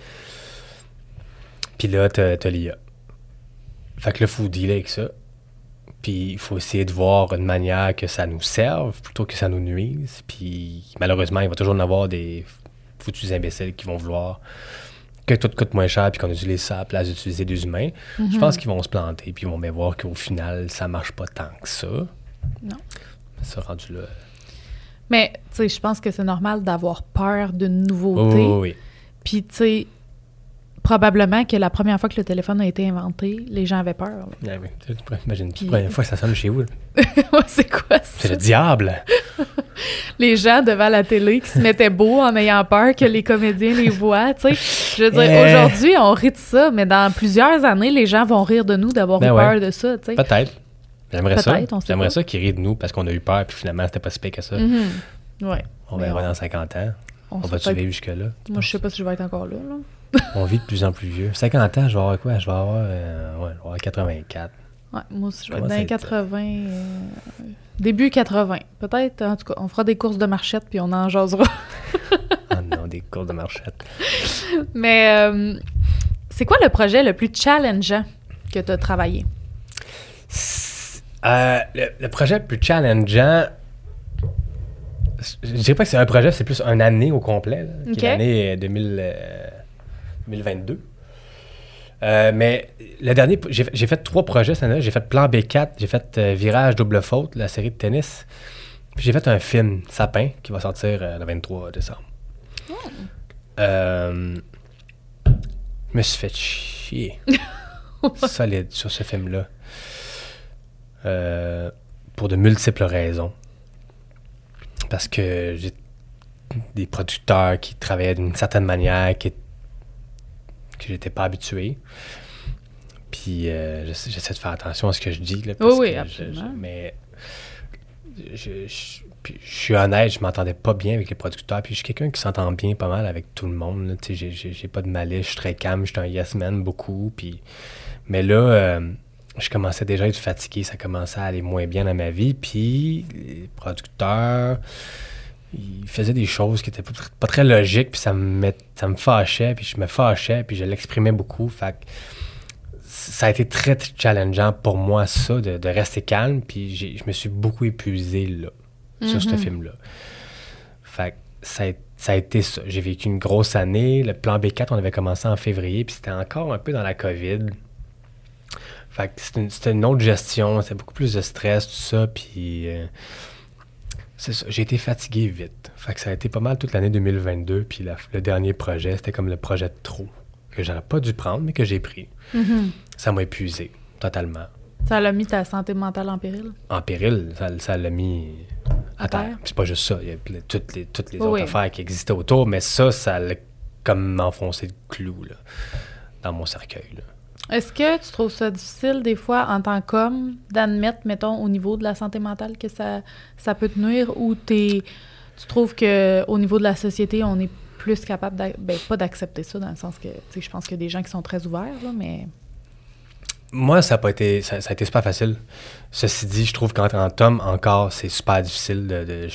Puis là, tu as, l'IA. Fait que là, faut dealer avec ça. Puis il faut essayer de voir une manière que ça nous serve plutôt que ça nous nuise. Puis malheureusement, il va toujours en avoir des foutus imbéciles qui vont vouloir que tout coûte moins cher puis qu'on utilise ça à la place d'utiliser des humains. Je pense qu'ils vont se planter puis ils vont bien voir qu'au final, ça marche pas tant que ça. Non. Ça rendu là. Mais, tu sais, je pense que c'est normal d'avoir peur d'une Oh, nouveauté. oui, oui. Puis, tu sais, probablement que la première fois que le téléphone a été inventé, les gens avaient peur. là. Ah oui. Tu pourrais- Imagine, Puis- la première fois que ça sonne chez vous, (laughs) c'est quoi c'est ça? le diable. (laughs) Les gens devant la télé qui se mettaient beaux en ayant peur que les comédiens les voient, tu sais. Je veux dire, Eh. aujourd'hui, on rit de ça, mais dans plusieurs années, les gens vont rire de nous d'avoir Ben eu ouais. peur de ça, tu sais. Peut-être. J'aimerais ça. Peut-être, on sait J'aimerais ça qu'ils rient de nous parce qu'on a eu peur puis finalement, c'était pas si pire que ça. Mhm. Ouais. On verra on- dans 50 ans. On va peut-être- vivre jusque-là? Moi, je sais pas si je vais être encore là. là. On vit de plus en plus vieux. 50 ans, je vais avoir quoi? Je vais avoir, euh, ouais, je vais avoir 84. Ouais, moi aussi, je vais être dans les a été? 80. euh, début 80. Peut-être, en tout cas, on fera des courses de marchette puis on en jasera. oh (laughs) non, des cours de marchette. (laughs) Mais euh, c'est quoi le projet le plus challengeant que tu as travaillé? Euh, le, le projet le plus challengeant, je dirais pas que c'est un projet, c'est plus une année au complet, là, qui Ok. est l'année euh, 2000, euh, 2022. Euh, mais le dernier, j'ai fait trois projets cette année. J'ai fait Plan B4, j'ai fait euh, Virage Double Faute, la série de tennis. Puis j'ai fait un film, Sapin, qui va sortir euh, le 23 décembre. Euh, je me suis fait chier. (laughs) Solide sur ce film-là. Pour de multiples raisons. Parce que j'ai des producteurs qui travaillaient d'une certaine manière qui, que j'étais pas habitué. Puis euh, j'essa- j'essaie de faire attention à ce que je dis. Là, parce oui, que je- absolument. je- mais je, je- puis je suis honnête, je m'entendais pas bien avec les producteurs. Puis je suis quelqu'un qui s'entend bien pas mal avec tout le monde. j'ai- j'ai pas de malice, je suis très calme, je suis un yes man beaucoup. Puis... Mais là, euh, je commençais déjà à être fatigué, ça commençait à aller moins bien dans ma vie. Puis les producteurs, ils faisaient des choses qui étaient pas, tr- pas très logiques, puis ça me, ça me fâchait, puis je me fâchais, puis je l'exprimais beaucoup. Fait que ça a été très challengeant pour moi, ça, de, de rester calme, puis je me suis beaucoup épuisé là, sur ce Mhm. film-là. Fait que ça a, ça a été ça. J'ai vécu une grosse année. Le plan B4, on avait commencé en février, puis c'était encore un peu dans la COVID. Fait que c'était une, c'était une autre gestion, c'était beaucoup plus de stress, tout ça, puis euh, c'est ça, j'ai été fatigué vite. Fait que ça a été pas mal toute l'année 2022, puis la- le dernier projet, c'était comme le projet de trop, que j'aurais pas dû prendre, mais que j'ai pris. Mhm. Ça m'a épuisé, totalement. Ça l'a mis ta santé mentale en péril? En péril, ça ça l'a mis à terre. C'est pas juste ça. Il y a toutes les, toutes les Oui, autres affaires qui existaient autour, mais ça, ça l'a comme enfoncé le clou là, dans mon cercueil. là. Est-ce que tu trouves ça difficile des fois en tant qu'homme d'admettre, mettons, au niveau de la santé mentale que ça, ça peut te nuire ou t'es, tu trouves que au niveau de la société, on est plus capable, ben, pas d'accepter ça dans le sens que, tu sais, je pense qu'il y a des gens qui sont très ouverts, là, mais... Moi, ça a pas été, ça, a été super facile. Ceci dit, je trouve qu'en tant qu'homme, encore, c'est super difficile de.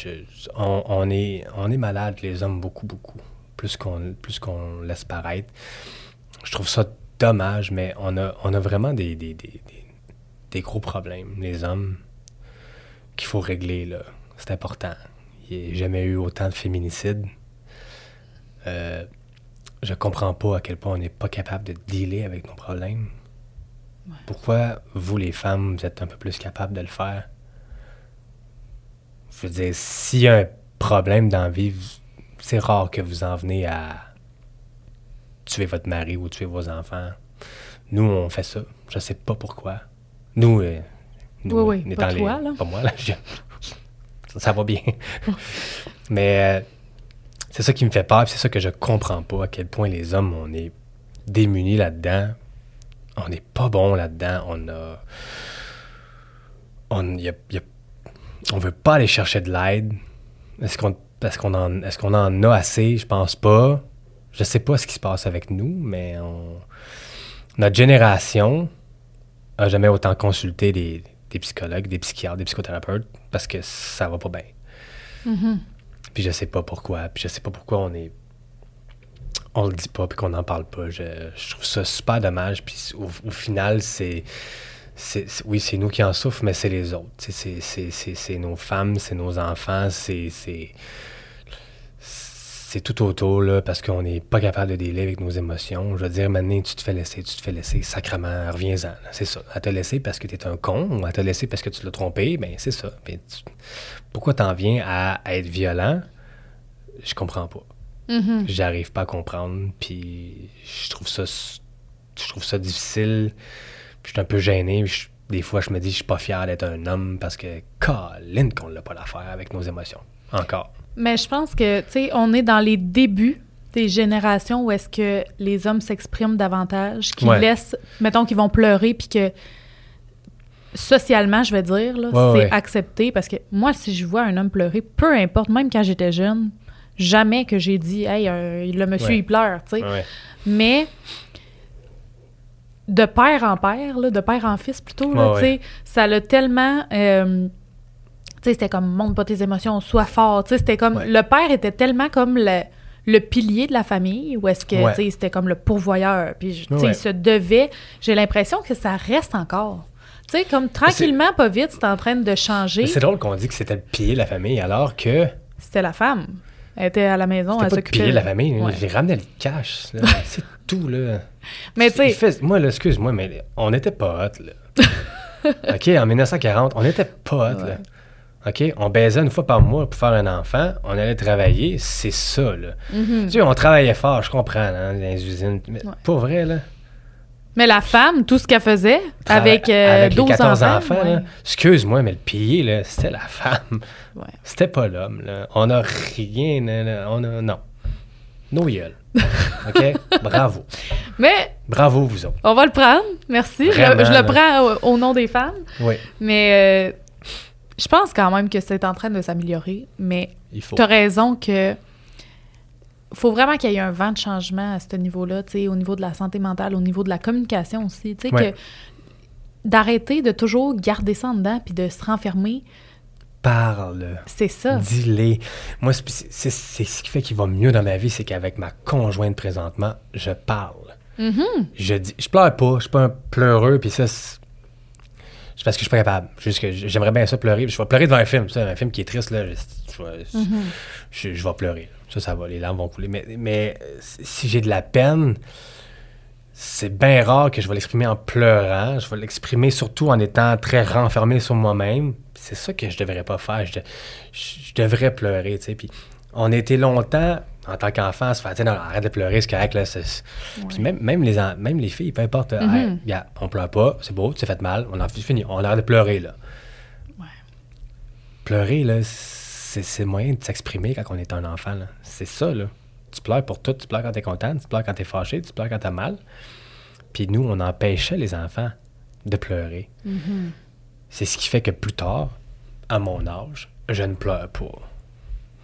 on, on est, on est malade, les hommes, beaucoup, beaucoup. Plus qu'on, plus qu'on laisse paraître. Je trouve ça dommage, mais on a, on a vraiment des, des, des, des- des gros problèmes, les hommes, qu'il faut régler, là. C'est important. Il n'y a jamais eu autant de féminicides. Euh, je comprends pas à quel point on n'est pas capable de dealer avec nos problèmes. Pourquoi vous, les femmes, vous êtes un peu plus capables de le faire? Je veux dire, s'il y a un problème dans la vie, c'est rare que vous en venez à tuer votre mari ou tuer vos enfants. Nous, on fait ça. Je sais pas pourquoi. Nous, euh, nous Oui, oui, pas toi, là. Pas moi, là. je- ça, ça va bien. (laughs) Mais euh, c'est ça qui me fait peur, c'est ça que je comprends pas, à quel point les hommes, on est démunis là-dedans. On n'est pas bon là-dedans. On a. On, y a- y a- on veut pas aller chercher de l'aide. Est-ce qu'on est qu'on en, est en a assez? Je pense pas. Je sais pas ce qui se passe avec nous, mais on- notre génération a jamais autant consulté des, des psychologues, des psychiatres, des psychothérapeutes parce que ça va pas bien. Mhm. Puis je sais pas pourquoi. Puis je sais pas pourquoi on est. On le dit pas, puis qu'on n'en parle pas. Je, je trouve ça super dommage. Puis au, au final, c'est. oui, c'est nous qui en souffrent, mais c'est les autres. Tu sais, C'est, c'est, c'est, c'est nos femmes, c'est nos enfants, c'est. C'est tout autour, là, parce qu'on n'est pas capable de délai avec nos émotions. Je veux dire, maintenant, tu te fais laisser, tu te fais laisser, sacrement, reviens-en. C'est ça. À te laisser parce que tu es un con, ou à te laisser parce que tu l'as trompé, ben c'est ça. Puis tu- pourquoi t'en viens à être violent? Je comprends pas. Mhm. J'arrive pas à comprendre, puis je trouve ça, je trouve ça difficile. Puis je suis un peu gêné. je- des fois, je me dis, je suis pas fier d'être un homme parce que, Colin, qu'on l'a pas l'affaire avec nos émotions. Encore. Mais je pense que, tu sais, on est dans les débuts des générations où est-ce que les hommes s'expriment davantage, qui Ouais. laissent, mettons qu'ils vont pleurer, puis que socialement, je vais dire, là, Ouais, c'est ouais. accepté. Parce que moi, si je vois un homme pleurer, peu importe, même quand j'étais jeune, jamais que j'ai dit, hey, euh, le monsieur, il pleure, tu sais. Mais de père en père, là, de père en fils plutôt, là, Ouais, tu sais, ça l'a tellement... euh, c'était comme « montre pas tes émotions, sois fort », tu sais, c'était comme... Ouais. Le père était tellement comme le, le pilier de la famille, ou est-ce que, Ouais. tu sais, c'était comme le pourvoyeur, puis, tu sais, Ouais. il se devait... J'ai l'impression que ça reste encore. Tu sais, comme tranquillement, pas vite, c'est en train de changer. C'est drôle qu'on dit que c'était le pilier de la famille, alors que C'était la femme. Elle était à la maison, c'était elle s'occupait... pilier de la famille. Ouais. J'ai ramené le cash. (laughs) C'est tout, là. Mais tu sais- Moi, là, excuse-moi, mais on n'était pas hot, là. (laughs) OK, en 1940, on n'était pas hot, là. OK, on baisait une fois par mois pour faire un enfant, on allait travailler, c'est ça, là. Mhm. Tu sais, on travaillait fort, je comprends, hein, dans les usines. Mais Ouais. pas vrai, là. Mais la femme, tout ce qu'elle faisait, avec, euh, avec 12 les 14 enfants, enfants, ouais. là. Excuse-moi, mais le pilier, là, c'était la femme. Ouais. C'était pas l'homme, là. On n'a rien, là, on a... Non. Nos gueules. (laughs) OK? Bravo. Mais Bravo, vous autres. on va le prendre, merci. Je- Vraiment, je, là. le prends au, au nom des femmes. Oui, Mais euh, je pense quand même que c'est en train de s'améliorer. Mais tu as raison que faut vraiment qu'il y ait un vent de changement à ce niveau-là, tu sais, au niveau de la santé mentale, au niveau de la communication aussi. Tu sais, Ouais. que d'arrêter de toujours garder ça en dedans puis de se renfermer, Parle. c'est ça. Dis-les. Moi, c'est ce qui fait qu'il va mieux dans ma vie, c'est qu'avec ma conjointe présentement, je parle. Mhm. Je dis, je pleure pas, je suis pas un pleureux, puis ça, c'est parce que je suis pas capable. Juste que j'aimerais bien ça pleurer. Je vais pleurer devant un film, ça, un film qui est triste, là, je, je vais- je- je vais pleurer. Ça, ça va, les larmes vont couler. Mais, mais si j'ai de la peine, c'est bien rare que je vais l'exprimer en pleurant. Je vais l'exprimer surtout en étant très renfermé sur moi-même. C'est ça que je devrais pas faire. Je devrais pleurer, tu sais. Puis on a été longtemps, en tant qu'enfant, se faire non, arrête de pleurer, c'est correct, là. Puis même, même, les, en- même les filles, peu importe, Mhm. Hey, on pleure pas, c'est beau, tu t'es fait mal, on a fini, on arrête de pleurer, là. Ouais. Pleurer, là, c'est moyen de s'exprimer quand on est un enfant. C'est ça, là. Tu pleures pour tout. Tu pleures quand t'es content, tu pleures quand t'es fâché, tu pleures quand t'as mal. Puis nous, on empêchait les enfants de pleurer. Mhm. C'est ce qui fait que plus tard, à mon âge, je ne pleure pas.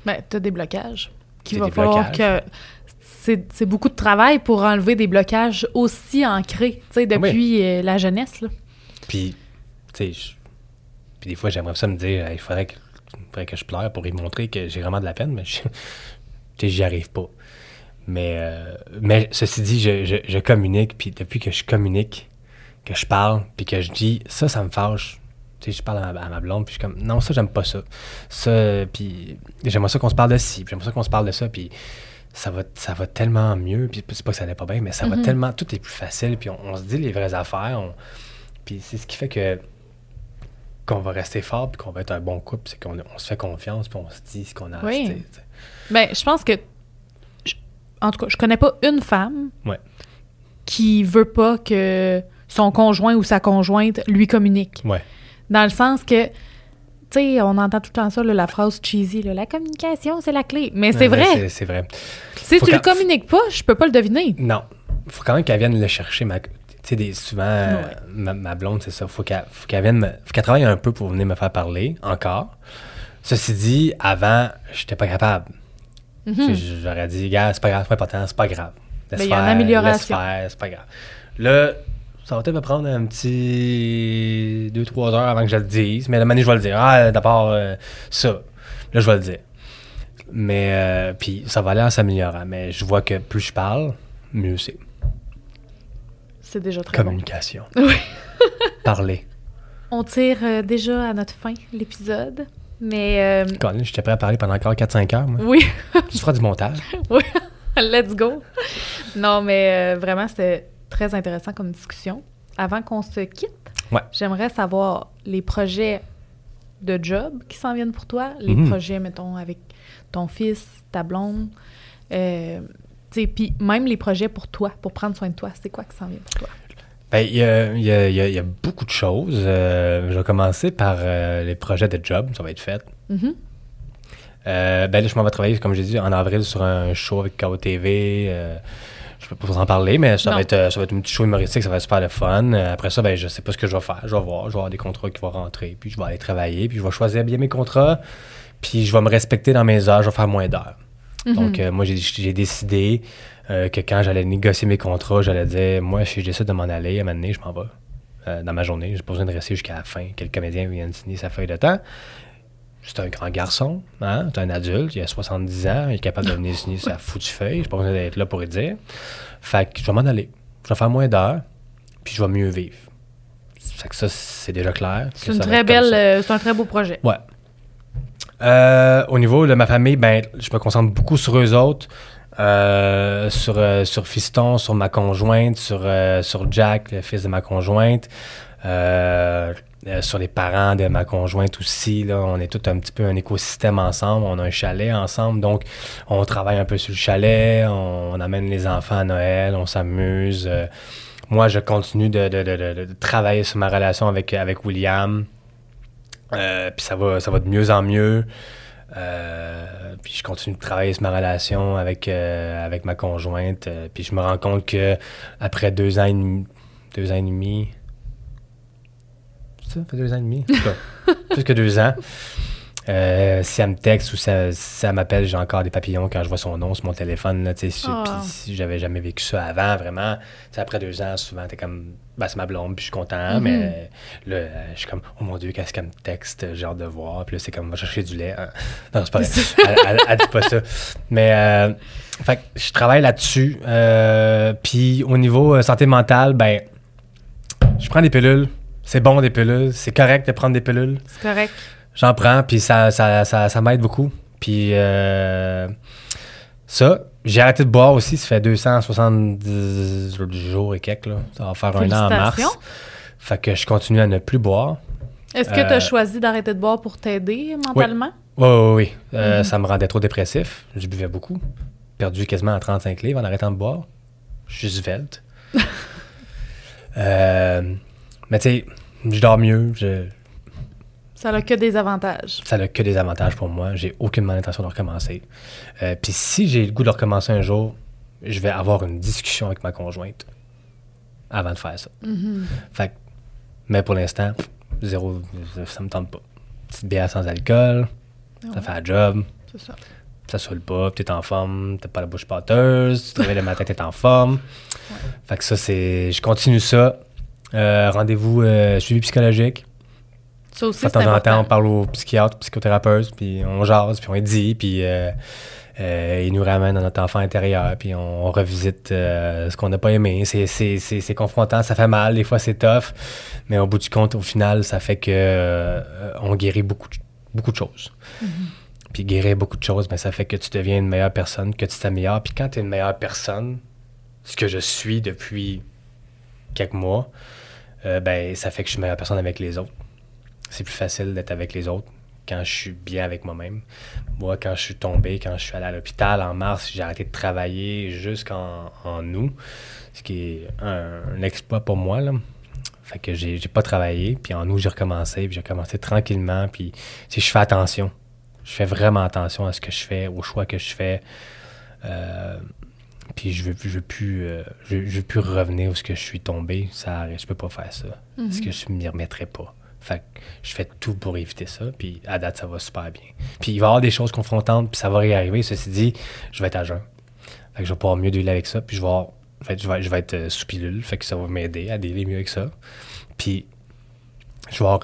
Ben, t'as des blocages. Qu'il va falloir blocages. que. C'est beaucoup de travail pour enlever des blocages aussi ancrés, tu sais, depuis euh, la jeunesse, là. Puis, tu sais, puis des fois, j'aimerais ça me dire, il faudrait que, faudrait que je pleure pour lui montrer que j'ai vraiment de la peine, mais je- (laughs) tu sais, j'y arrive pas. Mais, euh, mais ceci dit, je, je, je communique, puis depuis que je communique, que je parle, puis que je dis, ça, ça me fâche. Tu sais, je parle à ma, à ma blonde, puis je suis comme, non, ça, j'aime pas ça. Ça, puis j'aimerais ça qu'on se parle de ci, puis j'aimerais ça qu'on se parle de ça, puis ça va, ça va tellement mieux, puis c'est pas que ça allait pas bien, mais ça va Mhm. tellement, tout est plus facile, puis on, on se dit les vraies affaires, on- puis c'est ce qui fait que qu'on va rester fort, puis qu'on va être un bon couple, c'est qu'on on se fait confiance, puis on se dit ce qu'on a Oui. acheté. Ben, je pense que. je- en tout cas, je connais pas une femme Ouais. qui veut pas que son conjoint ou sa conjointe lui communique. Ouais. Dans le sens que. Tu sais, on entend tout le temps ça, là, la phrase cheesy, là, la communication, c'est la clé. Mais c'est Ouais, vrai. C'est, vrai. Si Faut tu le qu'en- communiques pas, je peux pas le deviner. Non. faut quand même qu'elle vienne le chercher. Ma... Tu sais, souvent, euh, ma, ma blonde, c'est ça. faut qu'elle, faut qu'elle vienne me... faut qu'elle travaille un peu pour venir me faire parler, encore. Ceci dit, avant, j'étais pas capable. Mhm. J- J'aurais dit, gars, c'est pas grave, c'est pas important, c'est pas grave. Laisse Ben, il y a une amélioration. Laisse faire, c'est pas grave. Là, ça va peut-être me prendre un petit 2-3 heures avant que je le dise, mais la manière, je vais le dire. Ah, d'abord, euh, ça. Là, je vais le dire. Mais, euh, puis, ça va aller en s'améliorant. Mais je vois que plus je parle, mieux c'est. C'est déjà très bon. Communication. Oui. (laughs) Parler. On tire euh, déjà à notre fin l'épisode. Mais euh, Colin, j'étais prêt à parler pendant encore 4-5 heures, moi. oui, Tu feras du montage. (laughs) let's go. Non, mais euh, vraiment, c'était très intéressant comme discussion. Avant qu'on se quitte, Ouais. j'aimerais savoir les projets de job qui s'en viennent pour toi, les Mhm. projets, mettons, avec ton fils, ta blonde, euh, tu sais, puis même les projets pour toi, pour prendre soin de toi, c'est quoi qui s'en vient pour toi? Ben, il y a, il y a- il y a- il y a beaucoup de choses. Euh, je vais commencer par euh, les projets de job, ça va être fait. Mhm. Euh, ben là, je m'en vais travailler, comme j'ai dit, en avril sur un show avec KOTV. Je peux pas vous en parler, mais ça Non. va, être, euh, ça va être un petit show humoristique, ça va être super le fun. Euh, après ça, ben, je sais pas ce que je vais faire. Je vais voir, je vais avoir des contrats qui vont rentrer, puis je vais aller travailler, puis je vais choisir bien mes contrats, puis je vais me respecter dans mes heures, je vais faire moins d'heures. Donc, Mhm. euh, moi, j'ai- décidé euh, que quand j'allais négocier mes contrats, j'allais dire, moi, si je décide de m'en aller, à un moment donné, je m'en vais euh, dans ma journée. J'ai pas besoin de rester jusqu'à la fin, que le comédien vienne signer sa feuille de temps. C'est un grand garçon, hein? c'est un adulte, il a 70 ans, il est capable de venir signer sa (laughs) foutue feuille, j'ai pas besoin d'être là pour lui dire. Fait que je vais m'en aller. Je vais faire moins d'heures, puis je vais mieux vivre. Fait que ça, c'est déjà clair. C'est une très belle, euh, c'est un très beau projet. Ouais. Euh, au niveau de ma famille, ben, je me concentre beaucoup sur eux autres, euh, sur, sur Fiston, sur ma conjointe, sur, sur Jack, le fils de ma conjointe, sur les parents de ma conjointe aussi. Là, on est tout un petit peu un écosystème ensemble. On a un chalet ensemble, donc on travaille un peu sur le chalet, on, amène les enfants à Noël, on s'amuse. euh, moi, je continue de, de- de- travailler sur ma relation avec, avec William. Euh, puis ça va, ça va de mieux en mieux. Euh, puis je continue de travailler sur ma relation avec, euh, avec ma conjointe. Euh, puis je me rends compte que après deux ans et demi, deux ans et demi, ça, fait deux ans et demi, En tout cas, (laughs) plus que deux ans. Euh, si elle me texte ou si elle, si elle m'appelle, j'ai encore des papillons quand je vois son nom sur mon téléphone. Là, sais, Ah. Puis si j'avais jamais vécu ça avant, vraiment, tu sais, après deux ans, souvent, t'es comme, ben, c'est ma blonde, puis je suis content, Mhm. mais là, je suis comme, oh mon Dieu, qu'est-ce qu'elle me texte, j'ai hâte de voir. Puis là, c'est comme, va chercher du lait. hein. (laughs) Non, c'est pas vrai. elle, elle- elle dit pas ça. Mais, euh, fait que je travaille là-dessus. Euh, puis au niveau euh, santé mentale, ben, je prends des pilules. C'est bon, des pilules. C'est correct de prendre des pilules. C'est correct. J'en prends, puis ça, ça, ça, ça m'aide beaucoup. Puis euh, ça, j'ai arrêté de boire aussi. Ça fait 270 jours et quelques. Là. Ça va faire un an en mars. Fait que je continue à ne plus boire. Est-ce que tu as Euh, choisi d'arrêter de boire pour t'aider mentalement? Oui, oui, oui. Euh, Mhm. Ça me rendait trop dépressif. Je buvais beaucoup. Perdu quasiment à 35 livres en arrêtant de boire. Je suis svelte. (laughs) Euh, mais tu sais, je dors mieux. Je, Ça Ça n'a que des avantages. Ça n'a que des avantages pour moi. J'ai aucunement l'intention de recommencer. Euh, Puis si j'ai le goût de recommencer un jour, je vais avoir une discussion avec ma conjointe avant de faire ça. Fait que- mais pour l'instant, zéro, ça me tente pas. Petite bière sans alcool, ça Ouais. fait un job, C'est ça. ça saoule pas, t'es en forme, t'as pas la bouche pâteuse, tu te réveilles le matin, t'es en forme. Fait que ça, c'est. Je continue ça. Euh, Rendez-vous euh, suivi psychologique. Ça aussi, De temps en temps, on parle au psychiatre, psychothérapeute, puis on jase, puis on dit, puis euh, euh, il nous ramène dans notre enfant intérieur, puis on, revisite euh, ce qu'on n'a pas aimé. C'est, c'est, c'est, c'est confrontant, ça fait mal, des fois c'est tough, mais au bout du compte, au final, ça fait que on guérit beaucoup, de- beaucoup de choses. Puis guérir beaucoup de choses, ben, ça fait que tu deviens une meilleure personne, que tu t'améliores. Puis quand tu es une meilleure personne, ce que je suis depuis quelques mois, euh, ben, ça fait que je suis meilleure personne avec les autres. C'est plus facile d'être avec les autres quand je suis bien avec moi-même. Moi, quand je suis tombé, quand je suis allé à l'hôpital en mars, j'ai arrêté de travailler jusqu'en en août, ce qui est un, exploit pour moi. Là. Fait que j'ai pas travaillé, puis en août, j'ai recommencé, puis j'ai commencé tranquillement, puis sais, je fais attention. Je fais vraiment attention à ce que je fais, aux choix que je fais. Euh, puis je veux, je veux plus, euh, je, je veux plus revenir où ce que je suis tombé. Ça arrête, je peux pas faire ça. Parce que je m'y remettrai pas. Fait que je fais tout pour éviter ça. Puis à date, ça va super bien. Puis il va y avoir des choses confrontantes, puis ça va y arriver. Ceci dit, je vais être à jeun. Fait que je vais pouvoir mieux dealer avec ça. Puis je vais, avoir- fait, je vais, je vais être euh, sous pilule. Fait que ça va m'aider à dealer mieux avec ça. Puis je vais avoir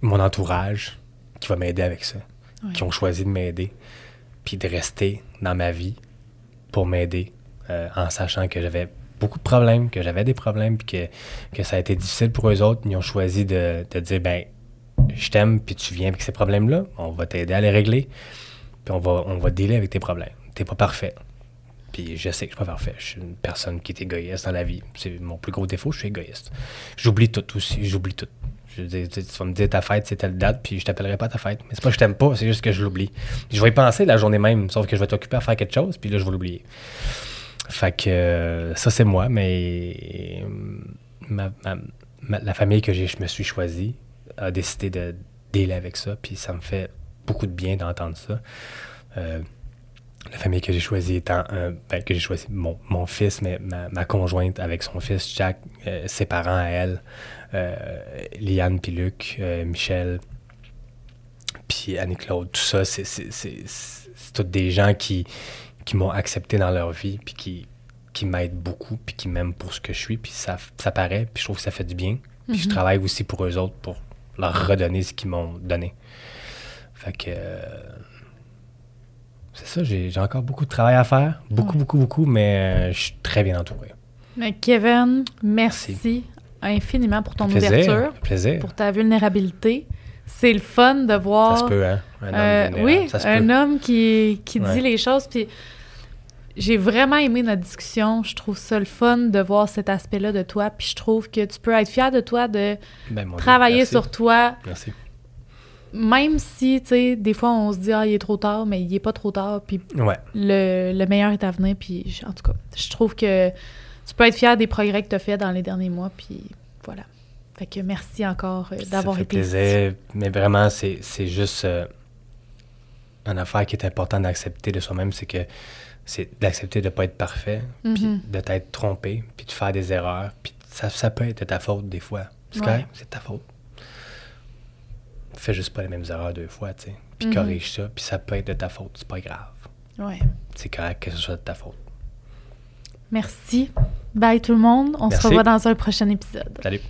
mon entourage qui va m'aider avec ça. Ouais. Qui ont choisi de m'aider. Puis de rester dans ma vie pour m'aider euh, en sachant que j'avais beaucoup de problèmes, que j'avais des problèmes, puis que, que ça a été difficile pour eux autres. Ils ont choisi de, de dire ben, je t'aime, puis tu viens avec ces problèmes-là, on va t'aider à les régler, puis on va, on va dealer avec tes problèmes. T'es pas parfait. Puis je sais que je suis pas parfait. Je suis une personne qui est égoïste dans la vie. C'est mon plus gros défaut, je suis égoïste. J'oublie tout aussi, j'oublie tout. Je tu vas me dire ta fête, c'est telle date, puis je t'appellerai pas ta fête. Mais c'est pas que je t'aime pas, c'est juste que je l'oublie. Je vais y penser la journée même, sauf que je vais t'occuper à faire quelque chose, puis là, je vais l'oublier. Fait que euh, ça, c'est moi, mais euh, la famille que je me suis choisi a décidé de dealer avec ça, puis ça me fait beaucoup de bien d'entendre ça. Euh, la famille que j'ai choisie étant ben, que j'ai choisi mon, mon fils, mais ma, conjointe avec son fils Jack, ses parents à elle, Liane puis Luc, Michel, puis Annie-Claude, tout ça, c'est tous des gens qui, qui m'ont accepté dans leur vie, puis qui, qui m'aident beaucoup, puis qui m'aiment pour ce que je suis, puis ça, ça paraît, puis je trouve que ça fait du bien. Puis je travaille aussi pour eux autres, pour leur redonner ce qu'ils m'ont donné. Fait que... euh, c'est ça, j'ai, j'ai encore beaucoup de travail à faire. Beaucoup, Ouais. beaucoup, beaucoup, mais euh, je suis très bien entouré. Mais Kevin, merci, infiniment pour ton ouverture, Plaisir. Plaisir. pour ta vulnérabilité. C'est le fun de voir. Ça se peut, hein? Un homme Euh, oui, ça se un peut. homme qui, qui Ouais. dit les choses. Puis j'ai vraiment aimé notre discussion. Je trouve ça le fun de voir cet aspect-là de toi. Puis je trouve que tu peux être fier de toi de Ben, Dieu, travailler sur toi, Merci. même si, tu sais, des fois on se dit, ah, il est trop tard, mais il est pas trop tard. Puis Ouais. le, le meilleur est à venir. Puis en tout cas, je trouve que tu peux être fier des progrès que tu as fait dans les derniers mois. Puis voilà. Fait que merci encore euh, d'avoir ça fait été ici. plaisir, mais vraiment, c'est, c'est juste euh, une affaire qui est importante d'accepter de soi-même, c'est que c'est d'accepter de ne pas être parfait, puis Mhm. de t'être trompé, puis de faire des erreurs, puis ça, ça peut être de ta faute des fois. C'est Ouais. correct, c'est de ta faute. Fais juste pas les mêmes erreurs deux fois, tu sais, puis Mhm. corrige ça, puis ça peut être de ta faute, c'est pas grave. Ouais. C'est correct que ce soit de ta faute. Merci. Bye tout le monde. On Merci. se revoit dans un prochain épisode. Salut.